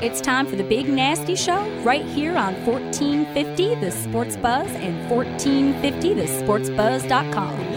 It's time for the Big Nasty Show right here on 1450 The Sports Buzz and 1450thesportsbuzz.com.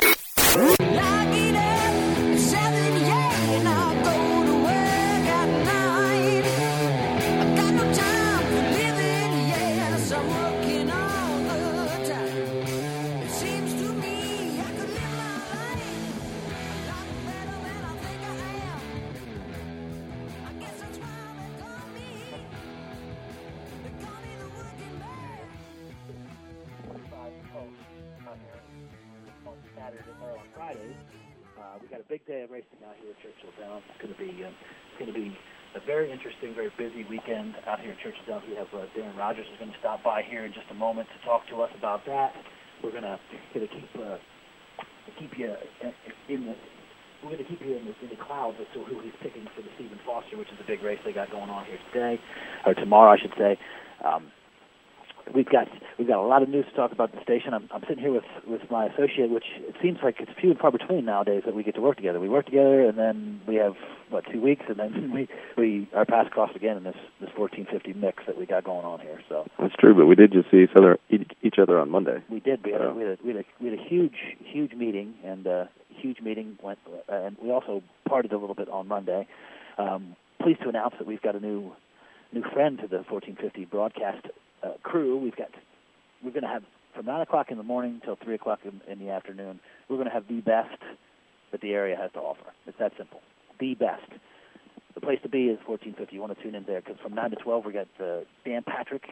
Rogers is going to stop by here in just a moment to talk to us about that. We're going to keep uh, keep you in the we're going to keep you in the, in the clouds as to who he's picking for the Stephen Foster, which is a big race they got going on here today, or tomorrow, I should say. Um, we've got we've got a lot of news to talk about the station. I'm, I'm sitting here with with my associate, which it seems like it's few and far between nowadays that we get to work together. We work together, and then we have what two weeks, and then we we our paths cross again in this this 1450 mix that we got going on here. So that's true, but we did just see each other each other on Monday. We did. We had, a, we, had a, we had a we had a huge huge meeting and a huge meeting went, uh, and we also partied a little bit on Monday. Um, pleased to announce that we've got a new new friend to the 1450 broadcast uh, crew. We've got we're going to have from nine o'clock in the morning till three o'clock in, in the afternoon. We're going to have the best that the area has to offer. It's that simple. The best. The place to be is 1450. You want to tune in there because from nine to twelve we got uh, Dan Patrick,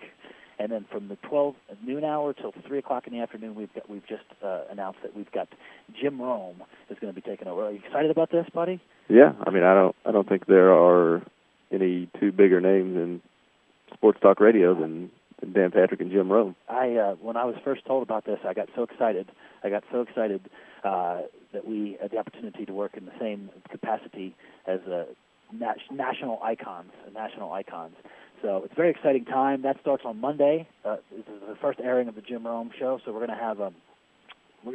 and then from the 12 noon hour till three o'clock in the afternoon we've got we've just uh, announced that we've got Jim Rome is going to be taking over. Are you excited about this, buddy? Yeah, I mean I don't I don't think there are any two bigger names in sports talk radio than and Dan Patrick and Jim Rome. I uh, when I was first told about this, I got so excited. I got so excited uh, that we had the opportunity to work in the same capacity as uh, nat- national icons, national icons. So it's a very exciting time. That starts on Monday. Uh, this is the first airing of the Jim Rome show. So we're going to have, um,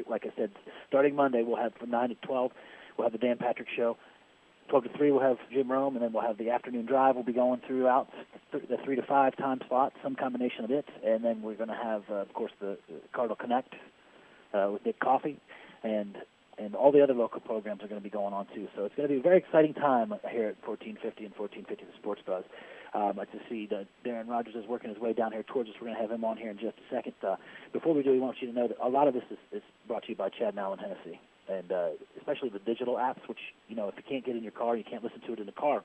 like I said, starting Monday, we'll have from nine to twelve. We'll have the Dan Patrick show. 12 to 3 we'll have Jim Rome, and then we'll have the afternoon drive. We'll be going throughout the 3 to 5 time slot, some combination of it. And then we're going to have, uh, of course, the, Cardinal Connect uh, with Dick Coffee. And and all the other local programs are going to be going on too. So it's going to be a very exciting time here at 1450 and 1450 the Sports Buzz. Um, just see that Darren Rogers is working his way down here towards us. We're going to have him on here in just a second. Uh, before we do, we want you to know that a lot of this is, is brought to you by Chad Alan Hennessy and uh, especially the digital apps, which you know if you can't get in your car, you can't listen to it in the car.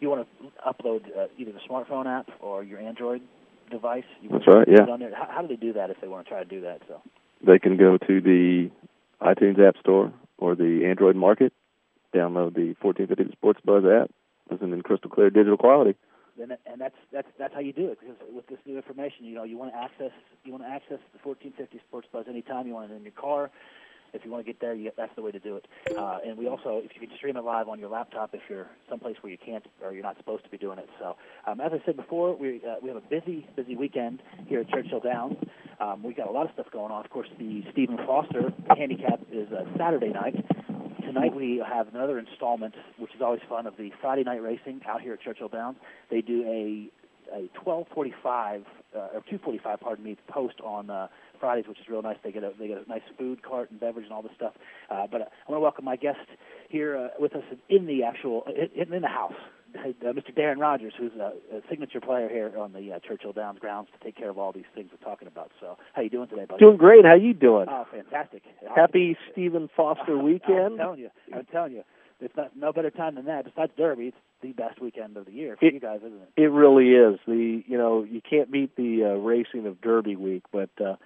You want to upload uh, either the smartphone app or your Android device. You That's right. Yeah. On there. How, how do they do that if they want to try to do that? So they can go to the iTunes App Store or the Android Market, download the 1450 Sports Buzz app, listen in crystal clear digital quality. And, and that's that's that's how you do it because with this new information, you know, you want to access you want to access the 1450 Sports Buzz anytime you want it in your car if you want to get there, you, that's the way to do it. Uh, and we also, if you can stream it live on your laptop, if you're someplace where you can't or you're not supposed to be doing it. So, um, as I said before, we uh, we have a busy, busy weekend here at Churchill Downs. Um, we've got a lot of stuff going on. Of course, the Stephen Foster handicap is uh, Saturday night. Tonight we have another installment, which is always fun, of the Friday night racing out here at Churchill Downs. They do a a 12:45 uh, or 2:45, pardon me, post on uh, Fridays, which is real nice. They get a they get a nice food cart and beverage and all this stuff. Uh, but I want to welcome my guest here uh, with us in the actual in, in the house. Uh, Mr. Darren Rogers, who's a, a signature player here on the uh, Churchill Downs grounds to take care of all these things we're talking about. So, how you doing today, buddy? Doing great. How you doing? Oh, fantastic! Happy Stephen Foster weekend. I'm telling you, I'm telling you, it's not no better time than that. Besides Derby, it's the best weekend of the year for it, you guys, isn't it? It really is. The you know you can't beat the uh, racing of Derby week, but uh,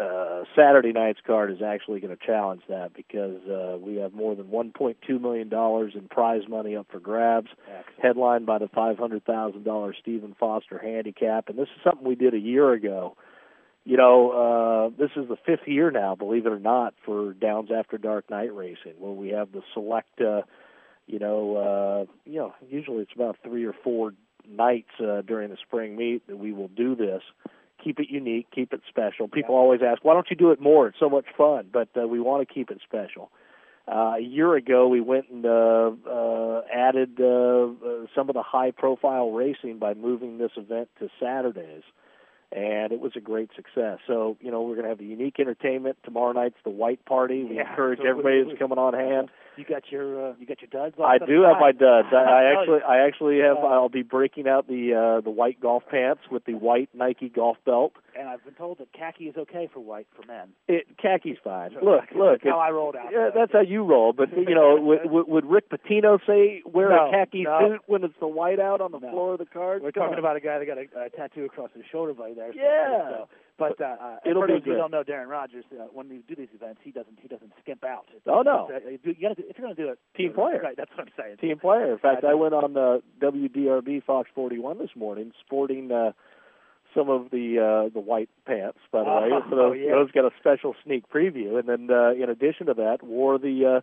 uh, Saturday night's card is actually going to challenge that because uh, we have more than 1.2 million dollars in prize money up for grabs, Excellent. headlined by the 500 thousand dollars Stephen Foster handicap, and this is something we did a year ago. You know, uh, this is the fifth year now, believe it or not, for Downs After Dark night racing, where we have the select. Uh, you know, uh, you know, usually it's about three or four nights uh, during the spring meet that we will do this keep it unique, keep it special. People always ask, why don't you do it more? It's so much fun, but uh, we want to keep it special. Uh, a year ago, we went and uh, uh, added uh, uh, some of the high-profile racing by moving this event to Saturdays, and it was a great success. So, you know, we're going to have the unique entertainment tomorrow night's the White Party. We Yeah, encourage so we- everybody that's coming on hand. You got your uh, you got your duds. I do have my duds. I, I Oh, actually, I actually have. Uh, I'll be breaking out the uh, the white golf pants with the white Nike golf belt. and I've been told that khaki is okay for white for men. It khaki's fine. Look, look. That's how I rolled out. yeah, so- that's how you roll. But you know, would, would, would Rick Pitino say wear No, a khaki no. suit when it's the white out on the No. floor of the card? We're Come talking on. about a guy that got a, a tattoo across his shoulder blade there. Yeah. So, but uh, uh, It'll be those who don't know Darren Rogers, uh, when we do these events, he doesn't he doesn't skimp out. It's, Oh, no. it's, uh, you, you gotta do, if you're going to do it, Team player. Right, that's what I'm saying. team player. In fact, I I went on the WDRB Fox 41 this morning, sporting uh, some of the uh, the white pants. By the way, Oh, so those, yeah. those got a special sneak preview, and then uh, in addition to that, wore the uh,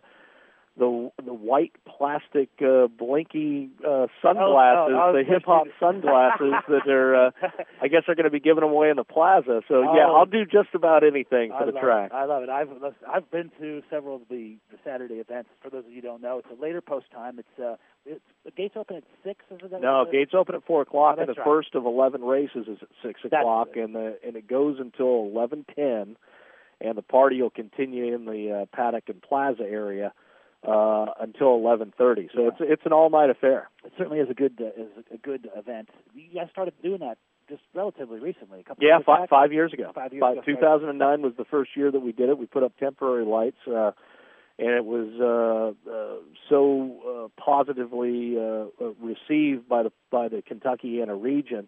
the the white plastic uh, blinky uh, sunglasses, oh, the hip hop sunglasses that are. Uh, I guess they're going to be giving them away in the plaza. So yeah, Oh. I'll do just about anything I for the track. It. I love it. I've I've been to several of the, the Saturday events. For those of you who don't know, it's a later post time. It's uh, it's the gates open at six. Is that No, it gates open at four o'clock, Oh, and the right. first of eleven races is at six That's o'clock, it. and the and it goes until eleven ten, and the party will continue in the uh, paddock and plaza area uh, until eleven thirty. So Yeah. it's it's an all night affair. It certainly is a good uh, is a good event. You guys started doing that just relatively recently. A couple Yeah, five back? five years ago. Five years ago, Two thousand and nine was the first year that we did it. We put up temporary lights. Uh, and it was uh, uh, so uh, positively uh, uh, received by the by the Kentuckiana region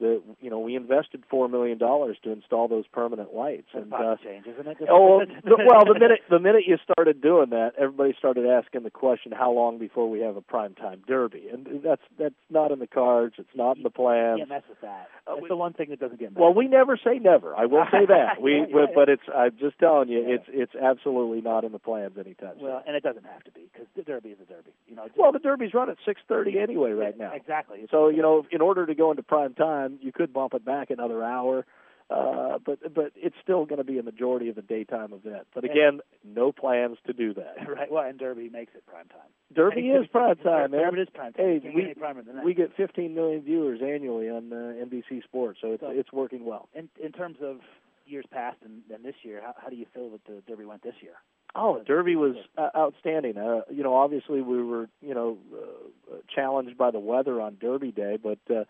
that you know we invested four million dollars to install those permanent lights. That's And uh, change, isn't it? oh the, well, the minute the minute you started doing that, everybody started asking the question, how long before we have a primetime derby? And that's that's not in the cards. It's not in the plans. can't mess with that. Uh, we- the one thing that doesn't get messed. Well, we never say never. I will say that. We, Yeah, yeah, but it's. I'm just telling you, Yeah. it's it's absolutely not in the plans anytime soon. well, and it doesn't have to be because the Derby is a Derby. You know. Well, the Derby's run at 6:30 anyway right now. Exactly. It's- So you know, in order to go into prime time, you could bump it back another hour, uh, but but it's still going to be a majority of the daytime event. But again, no plans to do that. Right. Well, and Derby makes it prime time. Derby is prime time, man. Derby is prime time. Hey, we- get any primer than that. We get 15 million viewers annually on uh, NBC Sports, so it's So- it's working well. in in terms of years past and, and this year, how, how do you feel that the Derby went this year? Oh, Derby was uh, outstanding. Uh, you know, obviously we were, you know, uh, challenged by the weather on Derby Day, but uh,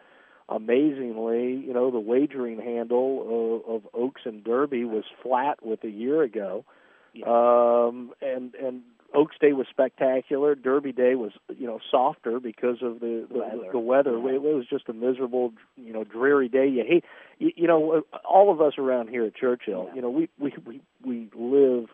amazingly, you know, the wagering handle of, of Oaks and Derby was flat with a year ago. Yeah. Um, and and Oaks Day was spectacular. Derby Day was, you know, softer because of the the Weather. the weather. Yeah. It was just a miserable, you know, dreary day. You hate, you, you know, all of us around here at Churchill, Yeah. you know, we we we we live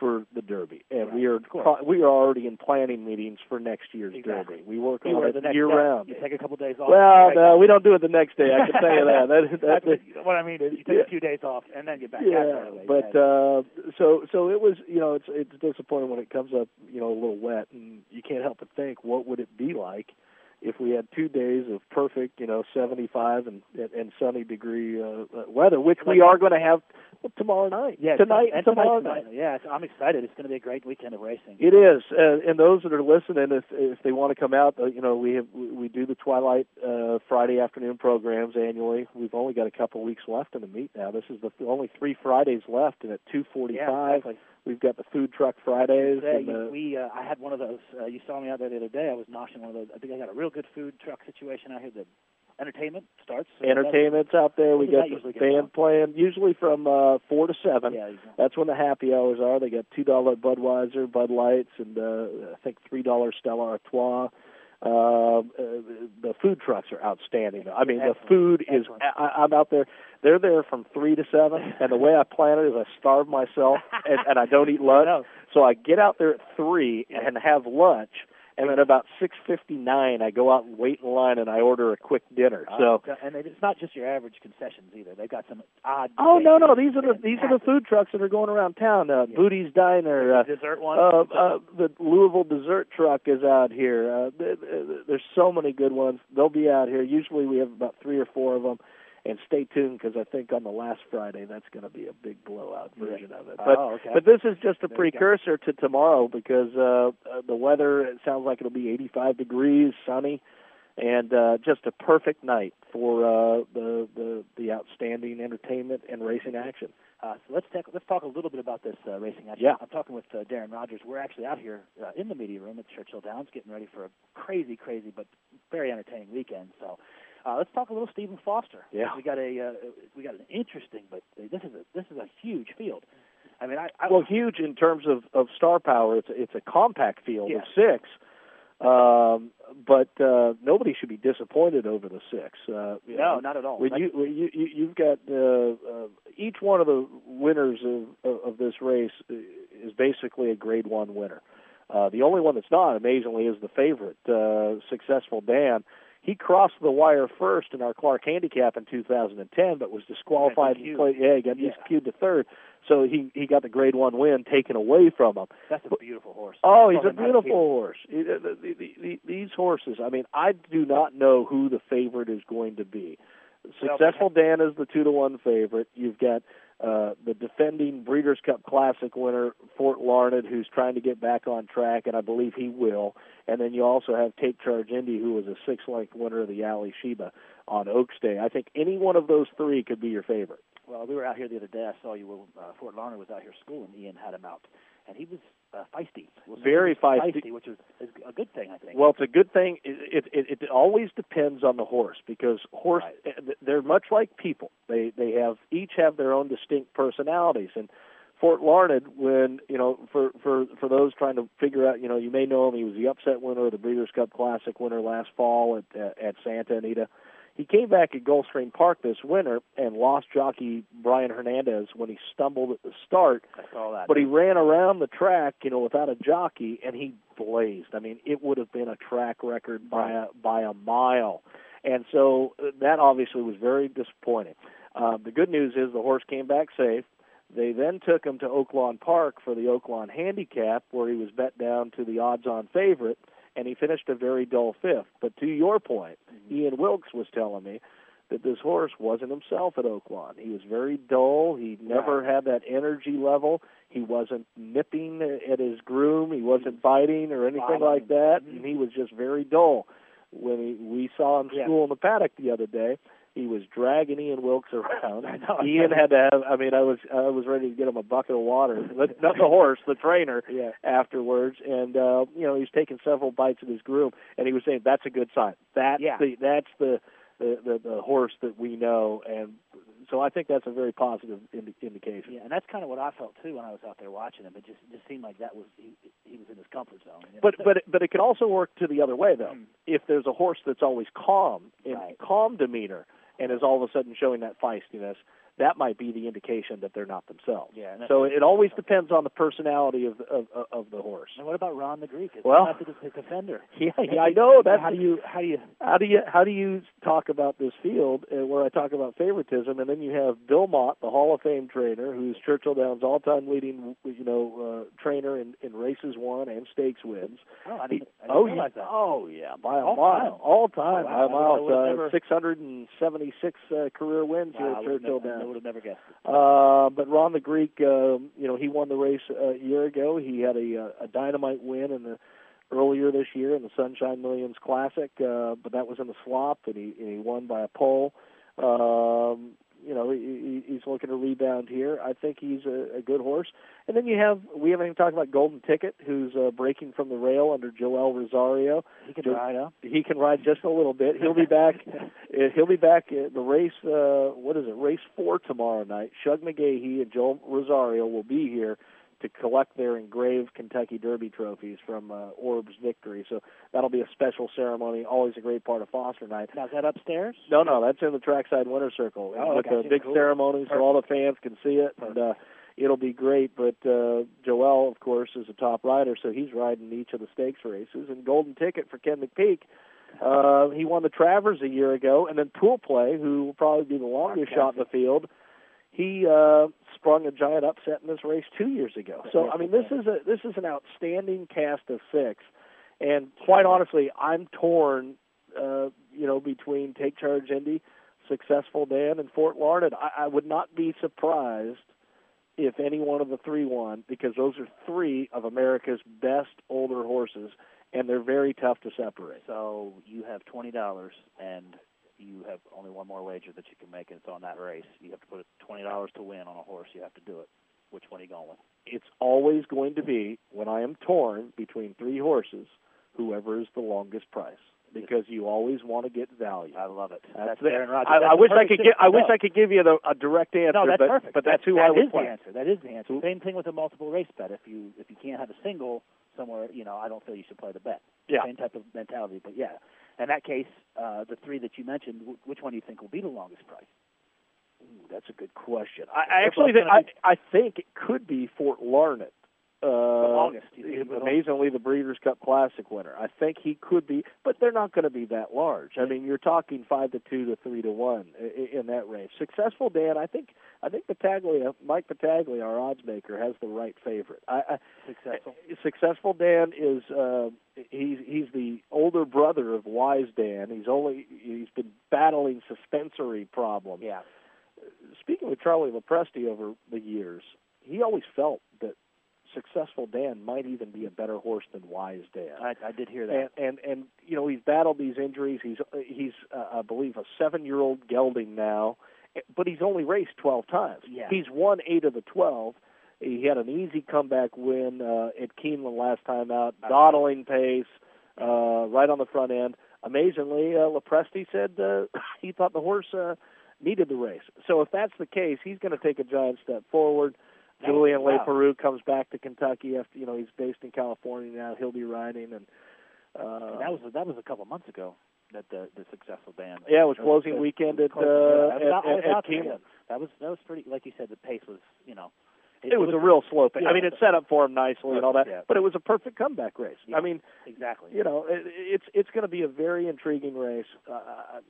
for the Derby, and Right, we are we are already in planning meetings for next year's Exactly. Derby. We work on it the next year day. round. You take a couple of days off. Well, no, we don't do it the next day. I can tell you that. that, that, That's what I mean is you take Yeah. a few days off and then get back yeah, but uh, so so it was. You know, it's it's disappointing when it comes up. You know, a little wet, and you can't help but think, what would it be like if we had two days of perfect, you know, 75 and and, sunny degree uh, uh, weather, which we are going to have tomorrow night. yeah, tonight and tomorrow tonight, night. Yeah, I'm excited. It's going to be a great weekend of racing. It is, uh, and those that are listening, if if they want to come out, uh, you know, we have we do the Twilight uh, Friday afternoon programs annually. We've only got a couple weeks left in the meet now. This is the th- only three Fridays left, and at 2:45. yeah, exactly. we've got the food truck Fridays. Yeah, and you, the, we uh, I had one of those. Uh, you saw me out there the other day. I was noshing one of those. I think I got a real good food truck situation out here. The entertainment starts. so entertainment's out there. We got the band playing usually from uh, four to seven. Yeah, know. That's when the happy hours are. They got two dollar Budweiser, Bud Lights, and uh, I think three dollar Stella Artois. Um, uh, the food trucks are outstanding. I mean, the food is. Excellent. I, I'm out there. They're there from three to seven, and the way I plan it is I starve myself and, and I don't eat lunch. No. So I get out there at three and have lunch, and then about six fifty nine, I go out and wait in line and I order a quick dinner. So. Uh, and it's not just your average concessions either. They've got some odd. Oh no no these are the these are the food trucks that are going around town. Uh, Yeah. Booty's Diner, uh, The dessert one. uh, uh, the Louisville dessert truck is out here. Uh, th- th- there's so many good ones. They'll be out here. Usually we have about three or four of them, and stay tuned because I think on the last Friday that's going to be a big blowout version of it. Oh, But okay. but this is just a precursor to tomorrow because uh, uh, the weather it sounds like it'll be 85 degrees, sunny, and uh, just a perfect night for uh, the the the outstanding entertainment and racing action. Uh, so let's take, let's talk a little bit about this uh, racing. action. Yeah. I'm talking with uh, Darren Rogers. We're actually out here uh, in the media room at Churchill Downs, getting ready for a crazy, crazy but very entertaining weekend. So uh, let's talk a little Stephen Foster. Yeah. we got a uh, we got an interesting, but this is a this is a huge field. I mean, I, I Well, huge in terms of, of star power. It's a, it's a compact field Yeah. of six, um, but uh, nobody should be disappointed over the six. Uh, no, know, not at all. when you, when you you you've got uh, uh, each one of the winners of, of of this race is basically a Grade One winner. Uh, the only one that's not, amazingly, is the favorite, uh, successful Dan. He crossed the wire first in our Clark Handicap in 2010, but was disqualified. DQ'd. And play, yeah, he got Yeah. DQ'd to third, so he he got the Grade One win taken away from him. that's a beautiful horse. Oh, he's a beautiful horse. He- the- the- the- the- These horses, I mean, I do not know who the favorite is going to be. Successful Dan is the two to one favorite. You've got uh, the defending Breeders' Cup Classic winner Fort Larned, who's trying to get back on track, and I believe he will. And then you also have Take Charge Indy, who was a six-length winner of the Alysheba on Oaks Day. I think any one of those three could be your favorite. Well, we were out here the other day. I saw you. Were, uh, Fort Larned was out here schooling. Ian had him out, and he was uh, feisty. We'll Very was feisty. which is, a good thing, I think. Well, it's a good thing. It, it, it, always depends on the horse because horse Right. eh, they're much like people. They they have each have their own distinct personalities. And Fort Larned, when you know, for for for those trying to figure out, you know, you may know him. He was the upset winner of the Breeders' Cup Classic winner last fall at at Santa Anita. He came back at Gulfstream Park this winter and lost jockey Brian Hernandez when he stumbled at the start I saw that. but he ran around the track, you know, without a jockey, and he blazed. I mean, it would have been a track record by a by a mile, and so uh, that obviously was very disappointing. Uh, the good news is the horse came back safe. They then took him to Oaklawn Park for the Oaklawn Handicap, where he was bet down to the odds-on favorite, and he finished a very dull fifth. But to your point, Ian Wilkes was telling me that this horse wasn't himself at Oaklawn. He was very dull. He never had that energy level. He wasn't nipping at his groom. He wasn't biting or anything Biting. like that. Mhm. And he was just very dull. When he, we saw him Yeah. school in the paddock the other day, he was dragging Ian Wilkes around. I know. Ian had to have. I mean, I was I was ready to get him a bucket of water. But Not the horse, the trainer. Yeah. Afterwards, and uh, you know, he's taking several bites of his groom, and he was saying that's a good sign. That's Yeah. the that's the the, the the horse that we know, and so I think that's a very positive indi- indication. Yeah, and that's kind of what I felt too when I was out there watching him. It just it just seemed like that was he, he was in his comfort zone. you know? But but but it can also work to the other way though. Mm. If there's a horse that's always calm in Right. calm demeanor and is all of a sudden showing that feistiness, that might be the indication that they're not themselves. yeah. So it always depends on the personality of of of, of the horse. And what about Ron the Greek? Is Well- the, the defender? Yeah, yeah, I know. That's how do you how do you how do you how do you talk about this field uh, where I talk about favoritism, and then you have Bill Mott, the Hall of Fame trainer, who's Churchill Downs all-time leading you know uh, trainer in, in races won and stakes wins. Oh, I didn't, I didn't oh yeah, that. oh yeah, by a All mile, time. all time, Oh, by a wow. Mile. Uh, never- 676 uh, career wins here at Churchill Downs. Would have never guessed it. Uh, but Ron the Greek, um, you know, he won the race a year ago. He had a, uh, a dynamite win in the earlier this year in the Sunshine Millions Classic, uh, but that was in the slop, and he and he won by a pole. Um, you know, he, he- he's looking to rebound here. I think he's a, a good horse. And then you have we haven't even talked about Golden Ticket, who's uh, breaking from the rail under Joel Rosario He can ride, huh? he can ride just a little bit. He'll be back. uh, he'll be back at the race. Uh, what is it? Race four tomorrow night. Shug McGaughey and Joel Rosario will be here to collect their engraved Kentucky Derby trophies from uh, Orb's victory. So that'll be a special ceremony. Always a great part of Foster Night. Now is that upstairs? No, no, that's in the trackside winter circle Oh, with gotcha. a big Cool. ceremony so all the fans can see it, and uh, it'll be great. But uh, Joel, of course, is a top rider, so he's riding each of the stakes races. And golden ticket for Ken McPeek. Uh, he won the Travers a year ago, and then Pool Play, who will probably be the longest Okay. shot in the field. He uh, sprung a giant upset in this race two years ago. So I mean, this is a this is an outstanding cast of six, and quite honestly, I'm torn uh, you know, between Take Charge Indy, successful Dan in Fort Larned. I, I would not be surprised if any one of the three won because those are three of America's best older horses, and they're very tough to separate. So you have twenty dollars, and you have only one more wager that you can make, and it's on that race. You have to put twenty dollars to win on a horse. You have to do it. Which one are you going with? It's always going to be when I am torn between three horses, whoever is the longest price because you always want to get value. I love it. That's, That's Darren Rogers. I, That's I wish I could to I wish. I could give you the, a direct answer. No, that's but, perfect. But that's that, who that I would is play. the answer. That is the answer. Same thing with a multiple race bet. If you if you can't have a single somewhere, you know, I don't feel you should play the bet. Yeah. Same type of mentality. But yeah, in that case, uh, the three that you mentioned, wh- which one do you think will be the longest price? Ooh, that's a good question. I, I actually think I, I think it could be Fort Larned. Uh, longest, you think, the amazingly, the Breeders' Cup Classic winner. I think he could be, but they're not going to be that large. I mean, you're talking five to two to three to one in, that range. Successful Dan, I think. I think Battaglia, Mike Battaglia, our odds maker, has the right favorite. I, I, Successful. Successful Dan is uh, he's he's the older brother of Wise Dan. He's only he's been battling suspensory problems. Yeah. Speaking with Charlie LoPresti over the years, he always felt that Successful Dan might even be a better horse than Wise Dan. I, I did hear that. And, and and you know he's battled these injuries. He's he's uh, I believe a seven year old gelding now, but he's only raced twelve times. Yeah. He's won eight of the twelve. He had an easy comeback win uh, at Keeneland last time out, dawdling pace, uh, right on the front end. Amazingly, uh, LoPresti said uh, he thought the horse uh, needed the race. So if that's the case, he's going to take a giant step forward. Was- Julien wow. Leparoux comes back to Kentucky after you know he's based in California now. He'll be riding and. Uh, that was that was a couple months ago that the the successful band. Yeah, it was closing weekend at, uh, yeah, at- out- at- at Keeneland. That was that was pretty. Like you said, the pace was you know. it, was, a real slow pace. I mean, it set up for him nicely and all that, Yeah. but it was a perfect comeback race. Yeah. I mean, exactly. you know, it, it's it's going to be a very intriguing race. Uh,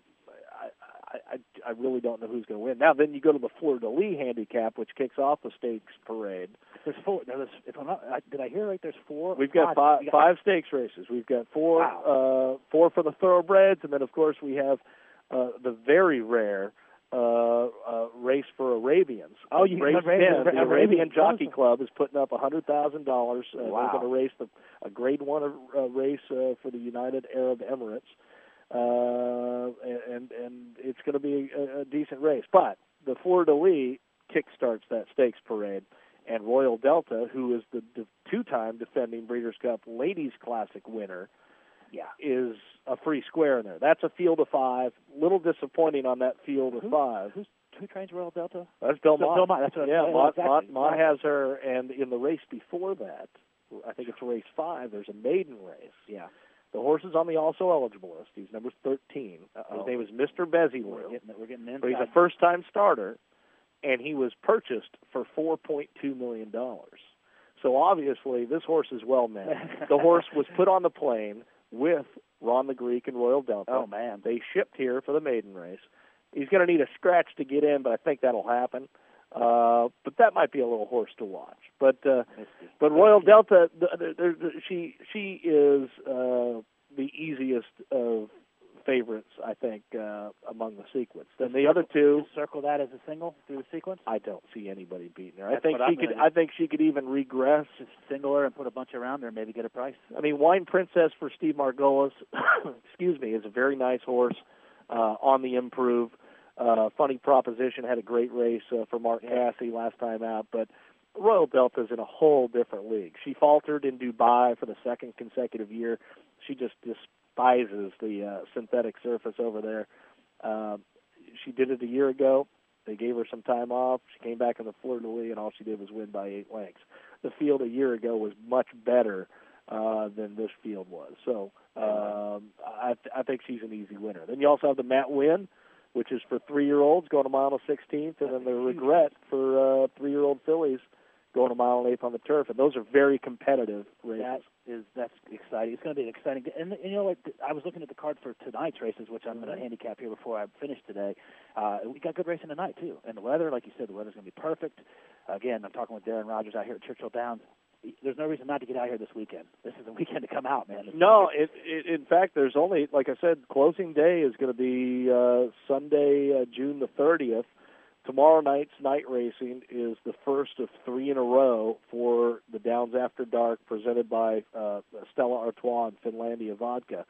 I, I, really don't know who's going to win. Now, then you go to the Fleur de Lis handicap, which kicks off the stakes parade. There's four. There's, if I'm not, I, did I hear right? There's four. We've got five, got- five stakes races. We've got four uh, four for the thoroughbreds, and then of course we have uh, the very rare uh, uh, race for Arabians. Oh, you- race Arabian- 10, the Arabian- Arabian Jockey wonderful. Club is putting up a hundred thousand dollars. Uh, Wow. They're going to race the, a Grade One uh, race uh, for the United Arab Emirates, uh, and and it's going to be a, a decent race. But the Fleur de Lis kickstarts that stakes parade and Royal Delta, who is the, the two-time defending Breeders' Cup Ladies Classic winner, Yeah. is a free square in there. That's a field of five. Little disappointing on that field of Who- five. Who's who trains Royal Delta? That's Belmont. Belmont, that's what yeah, Mott, exactly. Mott, Mott has her, and in the race before that, I think it's race five. There's a maiden race. Yeah. The horse is on the also eligible list. He's number 13. Uh-oh. His oh. name is Mr. We're Besilu. getting we're getting inside. But he's a first-time starter, and he was purchased for 4.2 million dollars. So obviously, this horse is well met. the horse was put on the plane with Ron the Greek and Royal Delta. Oh man. They shipped here for the maiden race. He's going to need a scratch to get in, but I think that'll happen. Uh, but that might be a little horse to watch. But uh, but Royal Delta, the, the, the, she she is uh, the easiest of favorites, I think, uh, among the sequence. Then the other two, circle that as a single through the sequence. I don't see anybody beating her. I think she could. do. I think she could even regress. Just single her and put a bunch around her and maybe get a price. I mean, Wine Princess for Steve Margolis, excuse me, is a very nice horse uh, on the improve. Uh, funny proposition had a great race uh, for Mark. Cassidy last time out, but Royal Delta's in a whole different league. She faltered in Dubai for the second consecutive year. She just despises the uh, synthetic surface over there. Um, she did it a year ago. They gave her some time off. She came back in the Fleur de Lis, and all she did was win by eight lengths. The field a year ago was much better uh, than this field was. So um, I, th- I think she's an easy winner. Then you also have the Matt Winn, which is for three-year-olds going a mile and sixteenth, and then the Regret for uh, three-year-old fillies going a mile and eighth on the turf. And those are very competitive races. That is that's exciting. It's going to be an exciting. And, and you know what? I was looking at the card for tonight's races, which I'm going to handicap here before I finish today. Uh, we got good racing tonight too, and the weather, like you said, the weather's going to be perfect. Again, I'm talking with Darren Rogers out here at Churchill Downs. There's no reason not to get out here this weekend. This is the weekend to come out, man. This no, it, it, in fact, there's only, like I said, closing day is going to be uh, Sunday, uh, June the 30th. Tomorrow night's night racing is the first of three in a row for the Downs After Dark, presented by uh, Stella Artois and Finlandia Vodka.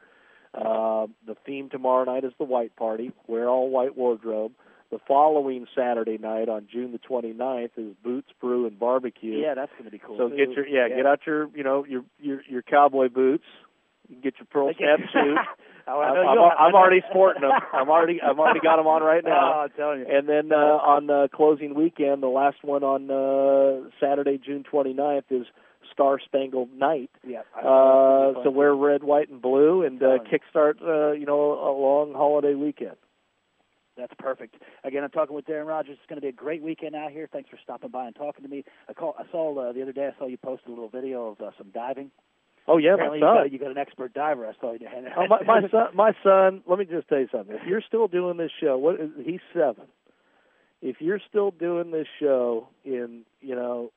Uh, the theme tomorrow night is the White Party. Wear all white wardrobe. The following Saturday night on June the 29th is Boots Brew and Barbecue. Yeah, that's going to be cool. So too. get your yeah, yeah, get out your you know your your your cowboy boots. Get your pearl snap suit. oh, I'm, I'm, I'm already sporting them. I'm already I've already got them on right Oh, now. I'm telling you. And then uh, on uh, closing weekend, the last one on uh, Saturday, June 29th, is Star Spangled Night. yeah, Uh, so wear red, white, and blue, and uh, kickstart uh, you know a long holiday weekend. That's perfect. Again, I'm talking with Darren Rogers. It's going to be a great weekend out here. Thanks for stopping by and talking to me. I call. I saw uh, the other day. I saw you post a little video of uh, some diving. Oh yeah, Apparently, my you son. got, you got an expert diver. I saw you. Oh, my, my son, my son. Let me just tell you something. If you're still doing this show, what is, he's seven. If you're still doing this show in you know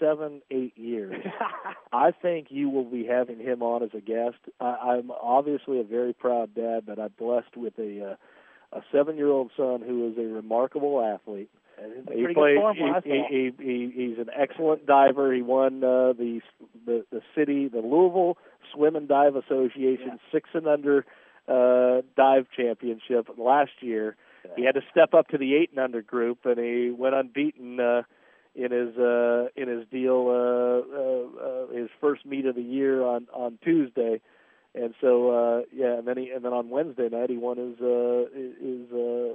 seven, eight years, I think you will be having him on as a guest. I, I'm obviously a very proud dad, but I'm blessed with a uh, a seven-year-old son who is a remarkable athlete. He played. good form. when I he, he, he, he, he's an excellent diver. He won uh, the the the city, the Louisville Swim and Dive Association Yeah. six and under uh, dive championship last year. He had to step up to the eight and under group, and he went unbeaten uh, in his uh, in his deal uh, uh, uh, his first meet of the year on on Tuesday. And so uh, yeah, and then he and then on Wednesday night he won his uh, his uh,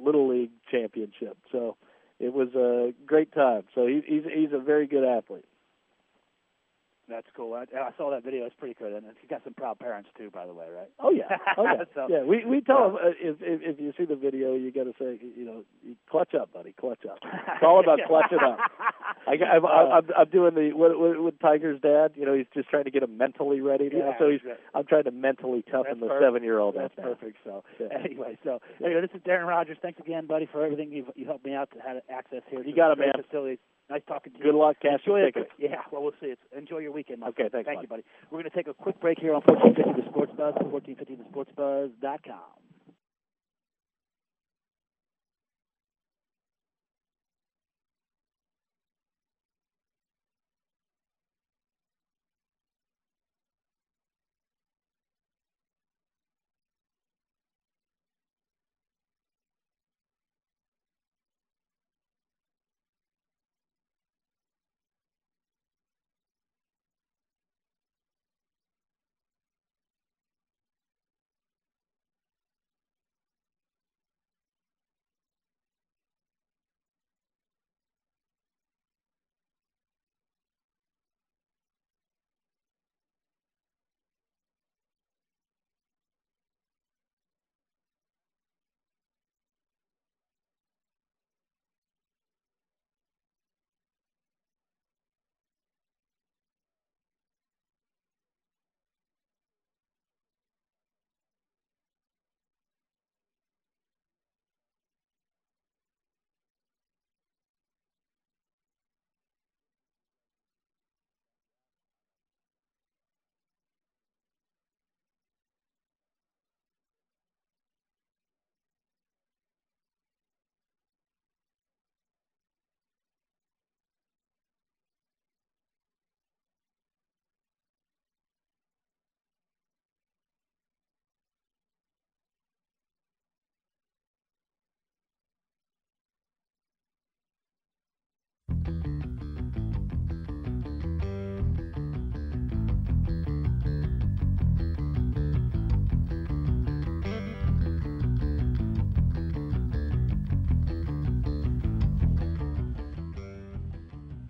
little league championship. So it was a great time. So he, he's he's a very good athlete. That's cool. I, I saw that video. It's pretty good, and he's got some proud parents too, by the way, right? Oh yeah, oh yeah, So- yeah. We we tell him uh, if, if if you see the video, you got to say you know clutch up, buddy, clutch up. It's all about clutching up. I, I, Uh, I'm I'm doing the what, what with Tiger's dad. You know, he's just trying to get him mentally ready now. Yeah, so he's that- I'm trying to mentally toughen the seven year old. That's perfect. So Yeah. anyway, so anyway, this is Darren Rogers. Thanks again, buddy, for everything you've you helped me out to have access here. You got it, this man. Facility. Nice talking to you. Good luck cashing Enjoy it. Yeah, well, we'll see. It's, enjoy your weekend. My Okay, friend. thanks, Thank bud. you, buddy. We're going to take a quick break here on 1450 The Sports Buzz, 1450thesportsbuzz.com.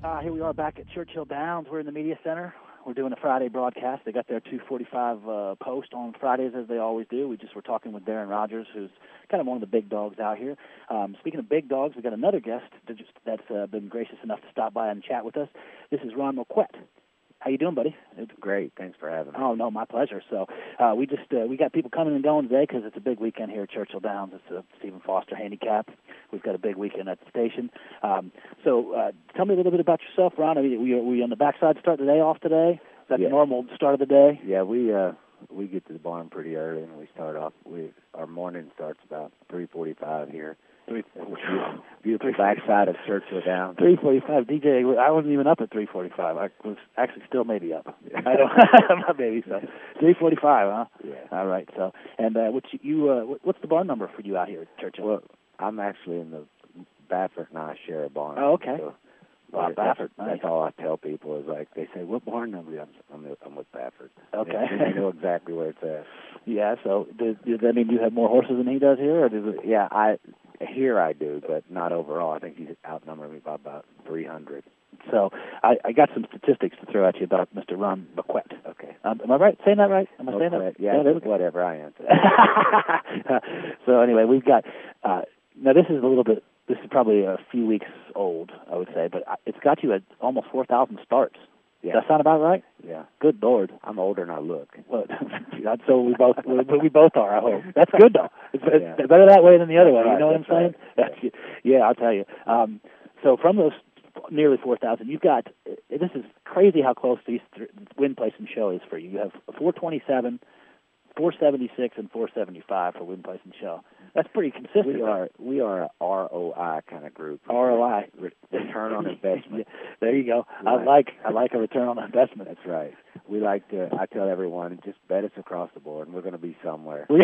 Uh, here we are back at Churchill Downs. We're in the media center. We're doing a Friday broadcast. They got their 2:45 uh, post on Fridays as they always do. We just were talking with Darren Rogers, who's kind of one of the big dogs out here. Um, speaking of big dogs, we got another guest just, that's uh, been gracious enough to stop by and chat with us. This is Ron Moquett. How you doing, buddy? It's Great. Thanks for having me. Oh no, my pleasure. So uh, we just uh, we got people coming and going today because it's a big weekend here at Churchill Downs. It's a Stephen Foster Handicap. We've got a big weekend at the station. Um, so uh, tell me a little bit about yourself, Ron. I mean, we we on the backside to start the day off today. Is that yeah. the normal start of the day? Yeah, we uh we get to the barn pretty early and we start off. We our morning starts about three forty-five here. Three, beautiful backside of Churchill Downs. Three forty-five, DJ. I wasn't even up at three forty-five. I was actually still maybe up. I don't. I'm not maybe so. Three forty-five, huh? Yeah. All right. So, and uh, what you, you uh, what's the barn number for you out here at Churchill? Well, I'm actually in the Baffert and I share a barn. Oh, okay. So, Wow, that's, Baffert, nice. that's all I tell people is like they say, "What barn number?" I'm I'm, I'm with Baffert. Okay. They know exactly where it's at. Yeah. So, does, does that mean you have more horses than he does here, or does it? Yeah, I here I do, but not overall. I think he's outnumbered me by about 300. So, I, I got some statistics to throw at you about Mr. Ron Bequette. Okay. Um, am I right saying that right? Am I saying that? Yeah, there we go. whatever. I answer. so anyway, we've got uh, now. This is a little bit. This is probably a few weeks old, I would say, but it's got you at almost four thousand starts. Yeah. Does that sound about right? Yeah. Good lord. I'm older than I look. Well, so we both we, we both are. I hope that's good though. It's, Yeah. it's better that way than the other way. Right, you know what I'm saying? That's, yeah, I'll tell you. Um, so from those nearly four thousand, you've got. uh, This is crazy how close these th- win, place, and show is for you. You have four twenty-seven. 476 and 475 for win, place, and show. That's pretty consistent. We are we are a ROI kind of group. ROI. Return on investment. There you go. I like I like a return on investment. That's right. We like to. I tell everyone, just bet us across the board, and we're going to be somewhere.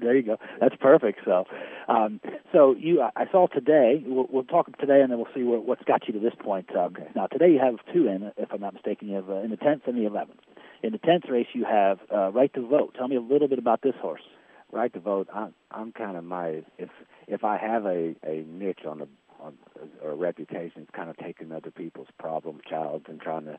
There you go. That's perfect. So, um, so you, I saw today. We'll, we'll talk today, and then we'll see what, what's got you to this point. Um, Okay. Now, today you have two in, if I'm not mistaken. You have uh, in the tenth and the eleventh. In the tenth race, you have uh, right to vote. Tell me a little bit about this horse. Right to vote. I'm I'm kind of my if if I have a a niche on the on or a reputation, it's kind of taking other people's problem childs and trying to.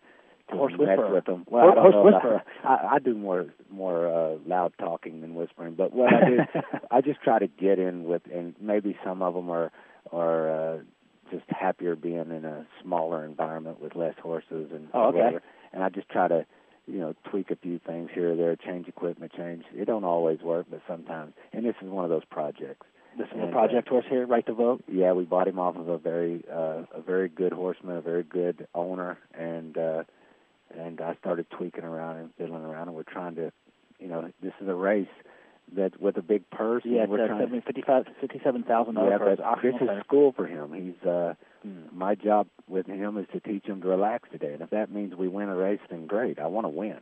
Horse whisperer. with them. Horse- I horse whisperer. I, I do more more uh, loud talking than whispering, but what I do, I just try to get in with, and maybe some of them are are uh, just happier being in a smaller environment with less horses and Oh, okay. whatever. And I just try to, you know, tweak a few things here or there, change equipment, change. It don't always work, but sometimes. And this is one of those projects. This is And, a uh, project horse here, right to vote. Yeah, we bought him off of a very uh, a very good horseman, a very good owner, and uh, and I started tweaking around and fiddling around, and we're trying to, you know, this is a race that with a big purse. Yeah, it's we're uh, trying. seventy- 55 57,000 yeah, dollars. but this is school for him. He's uh. My job with him is to teach him to relax today, and if that means we win a race, then great. I want to win,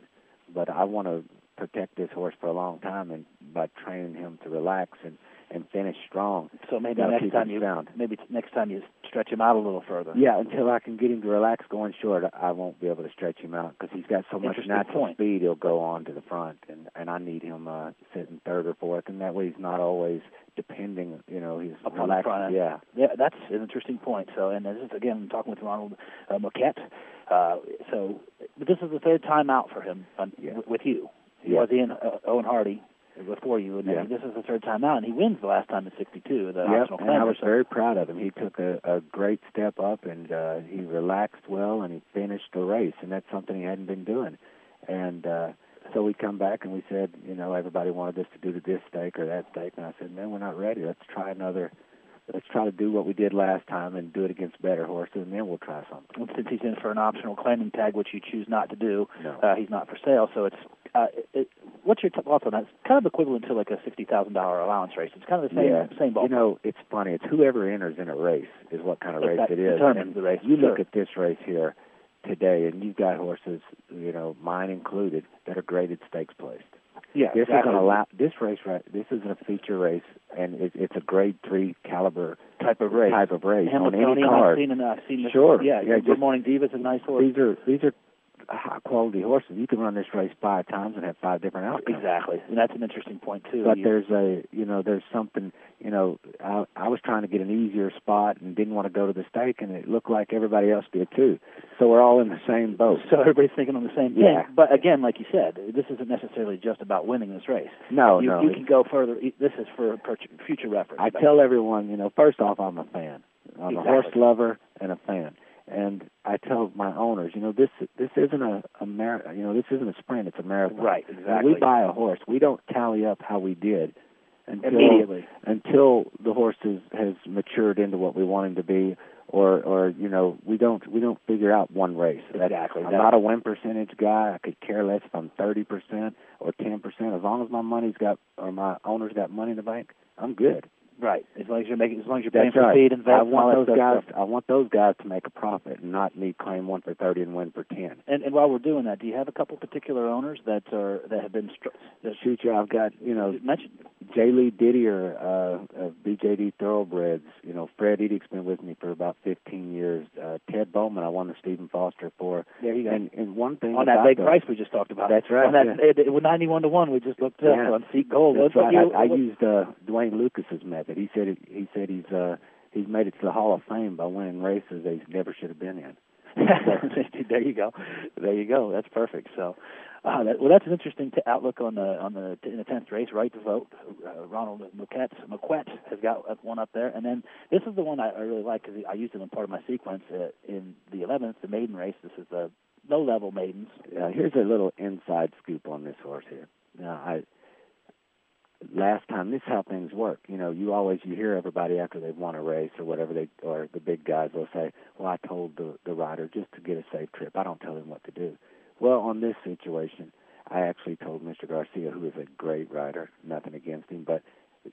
but I want to protect this horse for a long time, and by training him to relax and and finish strong. So maybe next time you sound. maybe next time you stretch him out a little further. Yeah, until I can get him to relax going short, I won't be able to stretch him out because he's got so much natural point. speed. He'll go on to the front, and and I need him uh, sitting third or fourth, and that way he's not always depending. You know, he's Up on the relaxed. front end. Yeah, Yeah, that's an interesting point. So, and this is again I'm talking with Ronald uh, Moquett. Uh, so, but this is the third time out for him um, Yeah. w- with you. He Yeah. was in uh, Owen Hardy before you, and Yeah. this is the third time out, and he wins the last time at 62. The Yep, and I was So- very proud of him. He took a, a great step up, and uh, he relaxed well, and he finished the race, and that's something he hadn't been doing. And uh, so we come back and we said, you know, everybody wanted us to do this stake or that stake, and I said, man, we're not ready. Let's try another. Let's try to do what we did last time and do it against better horses, and then we'll try something. And since he's in for an optional claiming tag, which you choose not to do, No. uh, he's not for sale. So it's uh, it, what's your thoughts on that? It's kind of equivalent to like a sixty thousand dollar allowance race. It's kind of the same yeah, same ballpark. You know, it's funny. It's whoever enters in a race is what kind of race That it is. determines And the race, You sure. look at this race here today, and you've got horses, you know, mine included, that are graded stakes placed. Yeah, This exactly. is an allow. This race, right? This isn't a feature race, and it, it's a grade three caliber type of race. type of race on any Hamiltonian, I've card. seen, I've seen this. Sure. Yeah, Yeah, Good just- Morning Diva's a nice horse. These are these are high quality horses. You can run this race five times and have five different outcomes. Exactly, and that's an interesting point too. But You- there's a you know there's something you know I I was trying to get an easier spot and didn't want to go to the stake and it looked like everybody else did too. So we're all in the same boat. so everybody's thinking on the same thing. Yeah. But again, like you said, this isn't necessarily just about winning this race. No, you, no. you can go further. This is for future reference. I tell everyone, you know, first off, I'm a fan. I'm Exactly. a horse lover and a fan. And I tell my owners, you know, this this isn't a, a mar- you know, this isn't a sprint; it's a marathon. Right, When exactly. we buy a horse, we don't tally up how we did until Immediately. until the horse has, has matured into what we want him to be, or or you know, we don't we don't figure out one race. Exactly. I'm not a win percentage guy. I could care less if I'm thirty percent or ten percent. As long as my money's got or my owner's got money in the bank, I'm good. Right. As long as you're making, as long as you're paying That's for right. feed and vet I want those stuff. guys. I want those guys to make a profit, and not me claim one for thirty and win for ten. And, and while we're doing that, do you have a couple particular owners that are that have been str- that Shoot, you, I've got you know? J. Lee Didier uh, of BJD Thoroughbreds. You know, Fred Edick's been with me for about 15 years. Uh, Ted Bowman, I won the Stephen Foster for. There you go. And, and one thing on that big price we just talked about. That's right, On that yeah. it, it, ninety-one to one, we just looked up Yeah. on Seat Gold. That's right. you- I, I used uh, D. Wayne Lukas's method. He said it, he said he's uh, he's made it to the Hall of Fame by winning races that he never should have been in. there you go. There you go. That's perfect. So, uh, that, well, that's an interesting t- outlook on the on the in the tenth race. Right to vote. Uh, Ronald Moquett Moquett has got one up there, and then this is the one I, I really like because I used it in part of my sequence uh, in the eleventh, the maiden race. This is the low level maidens. Uh, here's a little inside scoop on this horse here. Now, I last time this is how things work. You know, you always you hear everybody after they've won a race or whatever they or the big guys will say, "Well, I told the the rider just to get a safe trip. I don't tell him what to do." Well, on this situation, I actually told Mr. Garcia, who is a great rider, nothing against him, but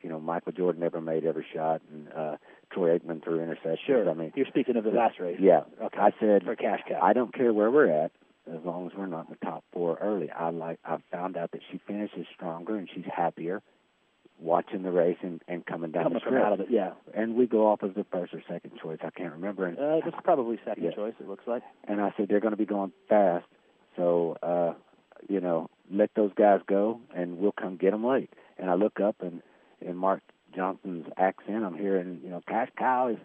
you know, Michael Jordan never made every shot, and uh, Troy Aikman threw interceptions. Sure. I mean, You're speaking of the last race. yeah. Okay. I said for cash cow. I don't care where we're at as long as we're not in the top four early. I like I found out that she finishes stronger and she's happier watching the race and, and coming down Coming the stretch. out of it, yeah. And we go off as the first or second choice. I can't remember. And, Uh, is probably second Yeah. choice. It looks like. and I said they're going to be going fast, so uh, you know let those guys go and we'll come get them late. And I look up and in Mark Johnson's accent, I'm hearing you know Cash Cow is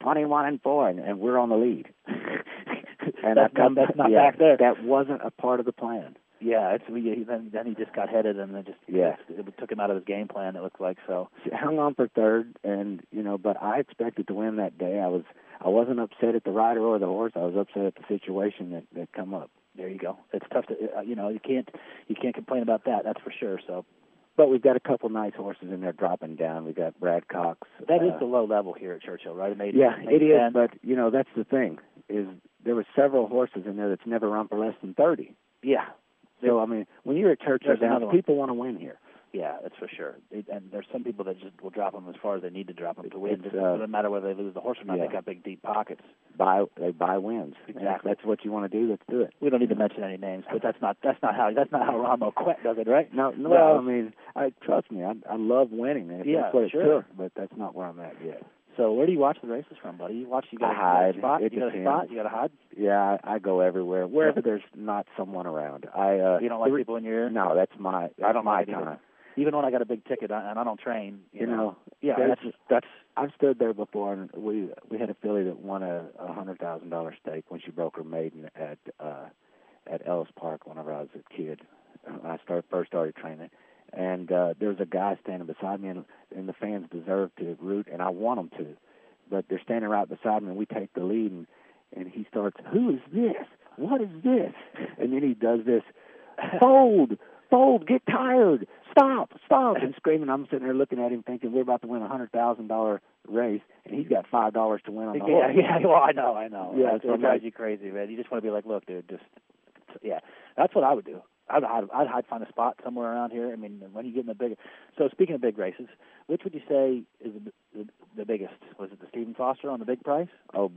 21 and four, and, and we're on the lead. and That's I come not- that's not yeah, back there. That wasn't a part of the plan. Yeah, it's we, then then he just got headed and then just Yeah. it, took him out of his game plan. It looked like so. She hung on for third, and you know, but I expected to win that day. I was, I wasn't upset at the rider or the horse. I was upset at the situation that that come up. There you go. It's tough to uh, you know you can't you can't complain about that. That's for sure. So But we've got a couple nice horses in there dropping down. We got Brad Cox. that is uh, the low level here at Churchill, right? It made Yeah, made it is. 10. But you know, that's the thing is there were several horses in there that's never run for less than thirty. yeah, So I mean, when you're at Churchill There's one. people want to win here. yeah, that's for sure. It, and there's some people that just will drop them as far as they need to drop them to win. Just, uh, it doesn't matter whether they lose the horse or not. yeah. They got big deep pockets. Buy they buy wins. If Exactly. that's what you want to do. Let's do it. We don't need to mention any names, but that's not that's not how that's not how Ron Moquett does it, right? No, no. Well- I mean, I trust me. I I love winning. If Yeah, that's what it sure. took, but that's not where I'm at yet. So where do you watch the races from, buddy? You watch you got, I a- you got a hide. spot. It you got a spot. You got a hide. Yeah, I, I go everywhere. Wherever there's not someone around. I uh You don't like people in your ear. No, that's my that's I don't my like either. Even when I got a big ticket I- and I don't train, you, You know, Yeah, there's- that's that's I've stood there before, and we we had a filly that won a a hundred thousand dollar stake when she broke her maiden at uh at Ellis Park whenever I was a kid. When I started first started training, and uh there was a guy standing beside me, and and the fans deserve to root, and I want them to, but they're standing right beside me, and we take the lead, and and he starts, "Who is this? What is this?" And then he does this, fold, fold, get tired, stop, stop, and screaming. I'm sitting there looking at him, thinking we're about to win a hundred thousand dollar race, and he's got five dollars to win on the yeah, horse. yeah. Well, I know, I know. Yeah, That's what drives you crazy, man. You just want to be like, look, dude, just yeah. That's what I would do. I'd hide, I'd hide, find a spot somewhere around here. I mean, when you get in the big. So speaking of big races, which would you say is the, the, the biggest? Was it the Stephen Foster on the big price? Oh,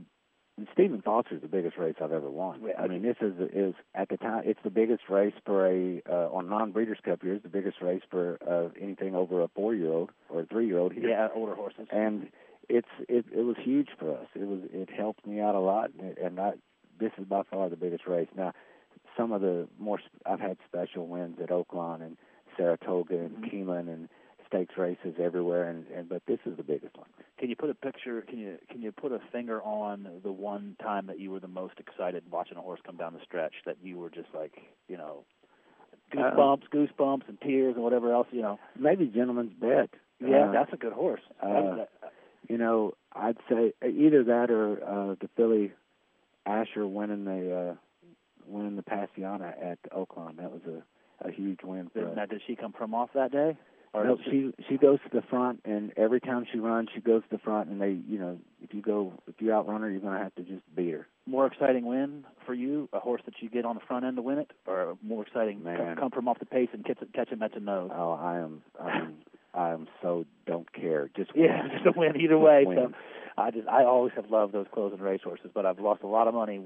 Stephen Foster's the biggest race I've ever won. I mean, this is is at the time it's the biggest race for a uh, on non Breeders' Cup years, the biggest race for uh, anything over a four year old or a three year old here. Yeah, older horses. and it's it it was huge for us. It was it helped me out a lot, and, and I this is by far the biggest race. Now, some of the more I've had special wins at Oaklawn and Saratoga and Mhm. Keeneland and stakes races everywhere, and, and but this is the biggest one. Can you put a picture? Can you can you put a finger on the one time that you were the most excited watching a horse come down the stretch? That you were just like, you know, goosebumps, goosebumps, and tears and whatever else. You know. Maybe Gentleman's Bet. Yeah, Uh, that's a good horse. uh, That- you know, I'd say either that or uh, the filly Asher winning the uh, winning the Passiona at Oaklawn. That was a a huge win for us. Now, did she come from off that day? Or no, she she goes to the front, and every time she runs, she goes to the front, and they, you know, if you go, if you outrun her, you're gonna have to just beat her. more exciting win for you, a horse that you get on the front end to win it, or more exciting Man. come, come from off the pace and catch, catch him at the nose? Oh, I am, I am, I am so don't care. Just Yeah, win. just a win either way. Win. So I just I always have loved those closing racehorses, but I've lost a lot of money.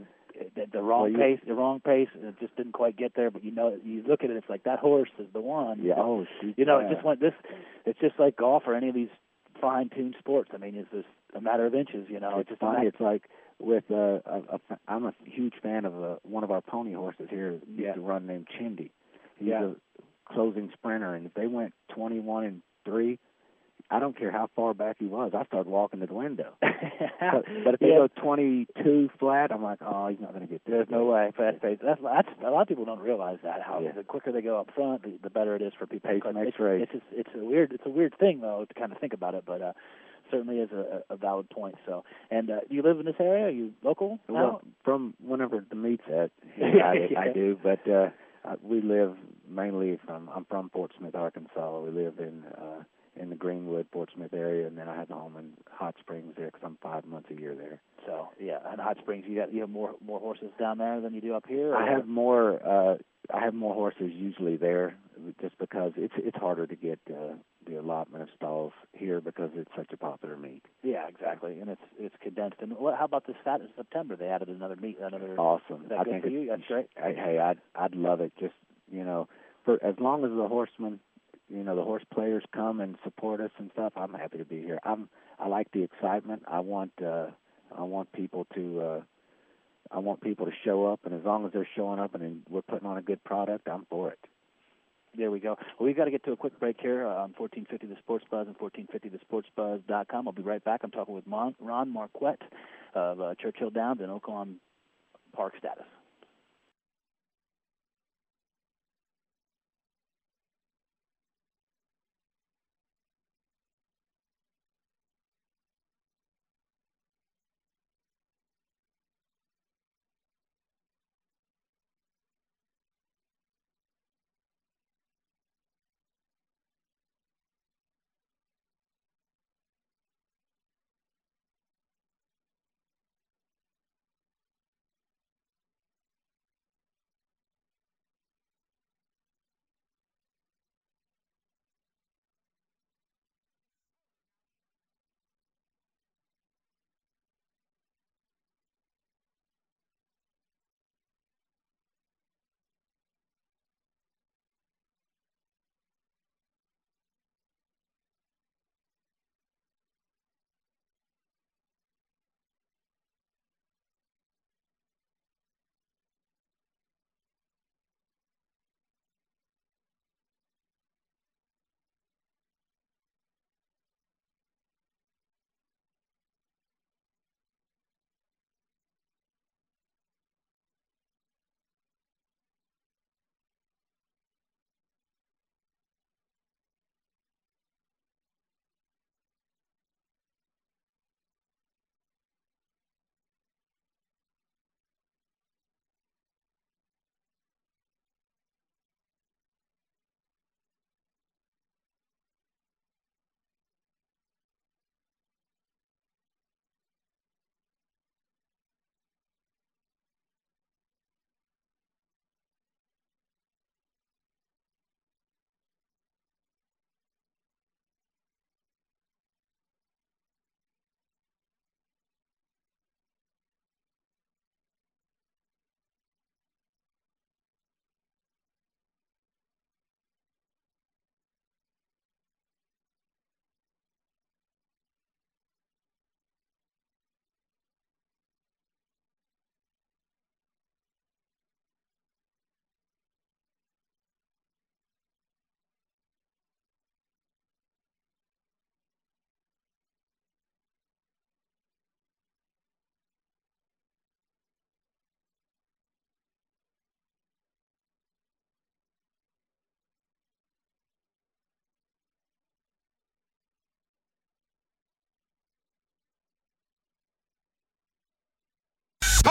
The, the wrong Well, you- pace, the wrong pace, and it just didn't quite get there. But you know, you look at it, it's like that horse is the one. Yeah. Oh, she, You know, yeah. it just went this. It's just like golf or any of these fine-tuned sports. I mean, it's just a matter of inches. You know, it's just funny. A, It's like with uh, a, a, I'm a huge fan of uh, one of our pony horses here. Used Yeah. to run named Chindy. He's Yeah. a closing sprinter, and if they went 21 and three, I don't care how far back he was. I started walking to the window. but, but if they Yeah. go 22 flat, I'm like, oh, he's not going to get there. There's no way fast pace. That's that's a lot of people don't realize that. How Yeah. the quicker they go up front, the, the better it is for people. Pace makes it's, race. It's just, it's a weird it's a weird thing though to kind of think about it, but uh, certainly is a, a valid point. So, and uh, do you live in this area? Are you local? now? Well, from whenever the meet's at, yeah, I, I do. But uh, uh, we live mainly from. I'm from Fort Smith, Arkansas. We live in uh, in the Greenwood, Fort Smith area, and then I have a home in Hot Springs there because I'm five months a year there. so yeah, and Hot Springs, you got you have more more horses down there than you do up here. I have more. uh I have more horses usually there, just because it's it's harder to get uh, the allotment of stalls here because it's such a popular meet. Yeah, exactly, and it's it's condensed. And what, how about this fat in September? They added another meet, another. Awesome. Is that I good think for you? That's great. I, hey, I'd I'd love it. Just you know, for as long as the horsemen, you know, the horse players come and support us and stuff, I'm happy to be here. I'm I like the excitement. I want uh I want people to uh I want people to show up, and as long as they're showing up and we're putting on a good product, I'm for it. There we go. Well, we've got to get to a quick break here uh, on 1450 The Sports Buzz and 1450thesportsbuzz.com. I'll be right back. I'm talking with Ron Marquette of uh, Churchill Downs and Oaklawn Park Status.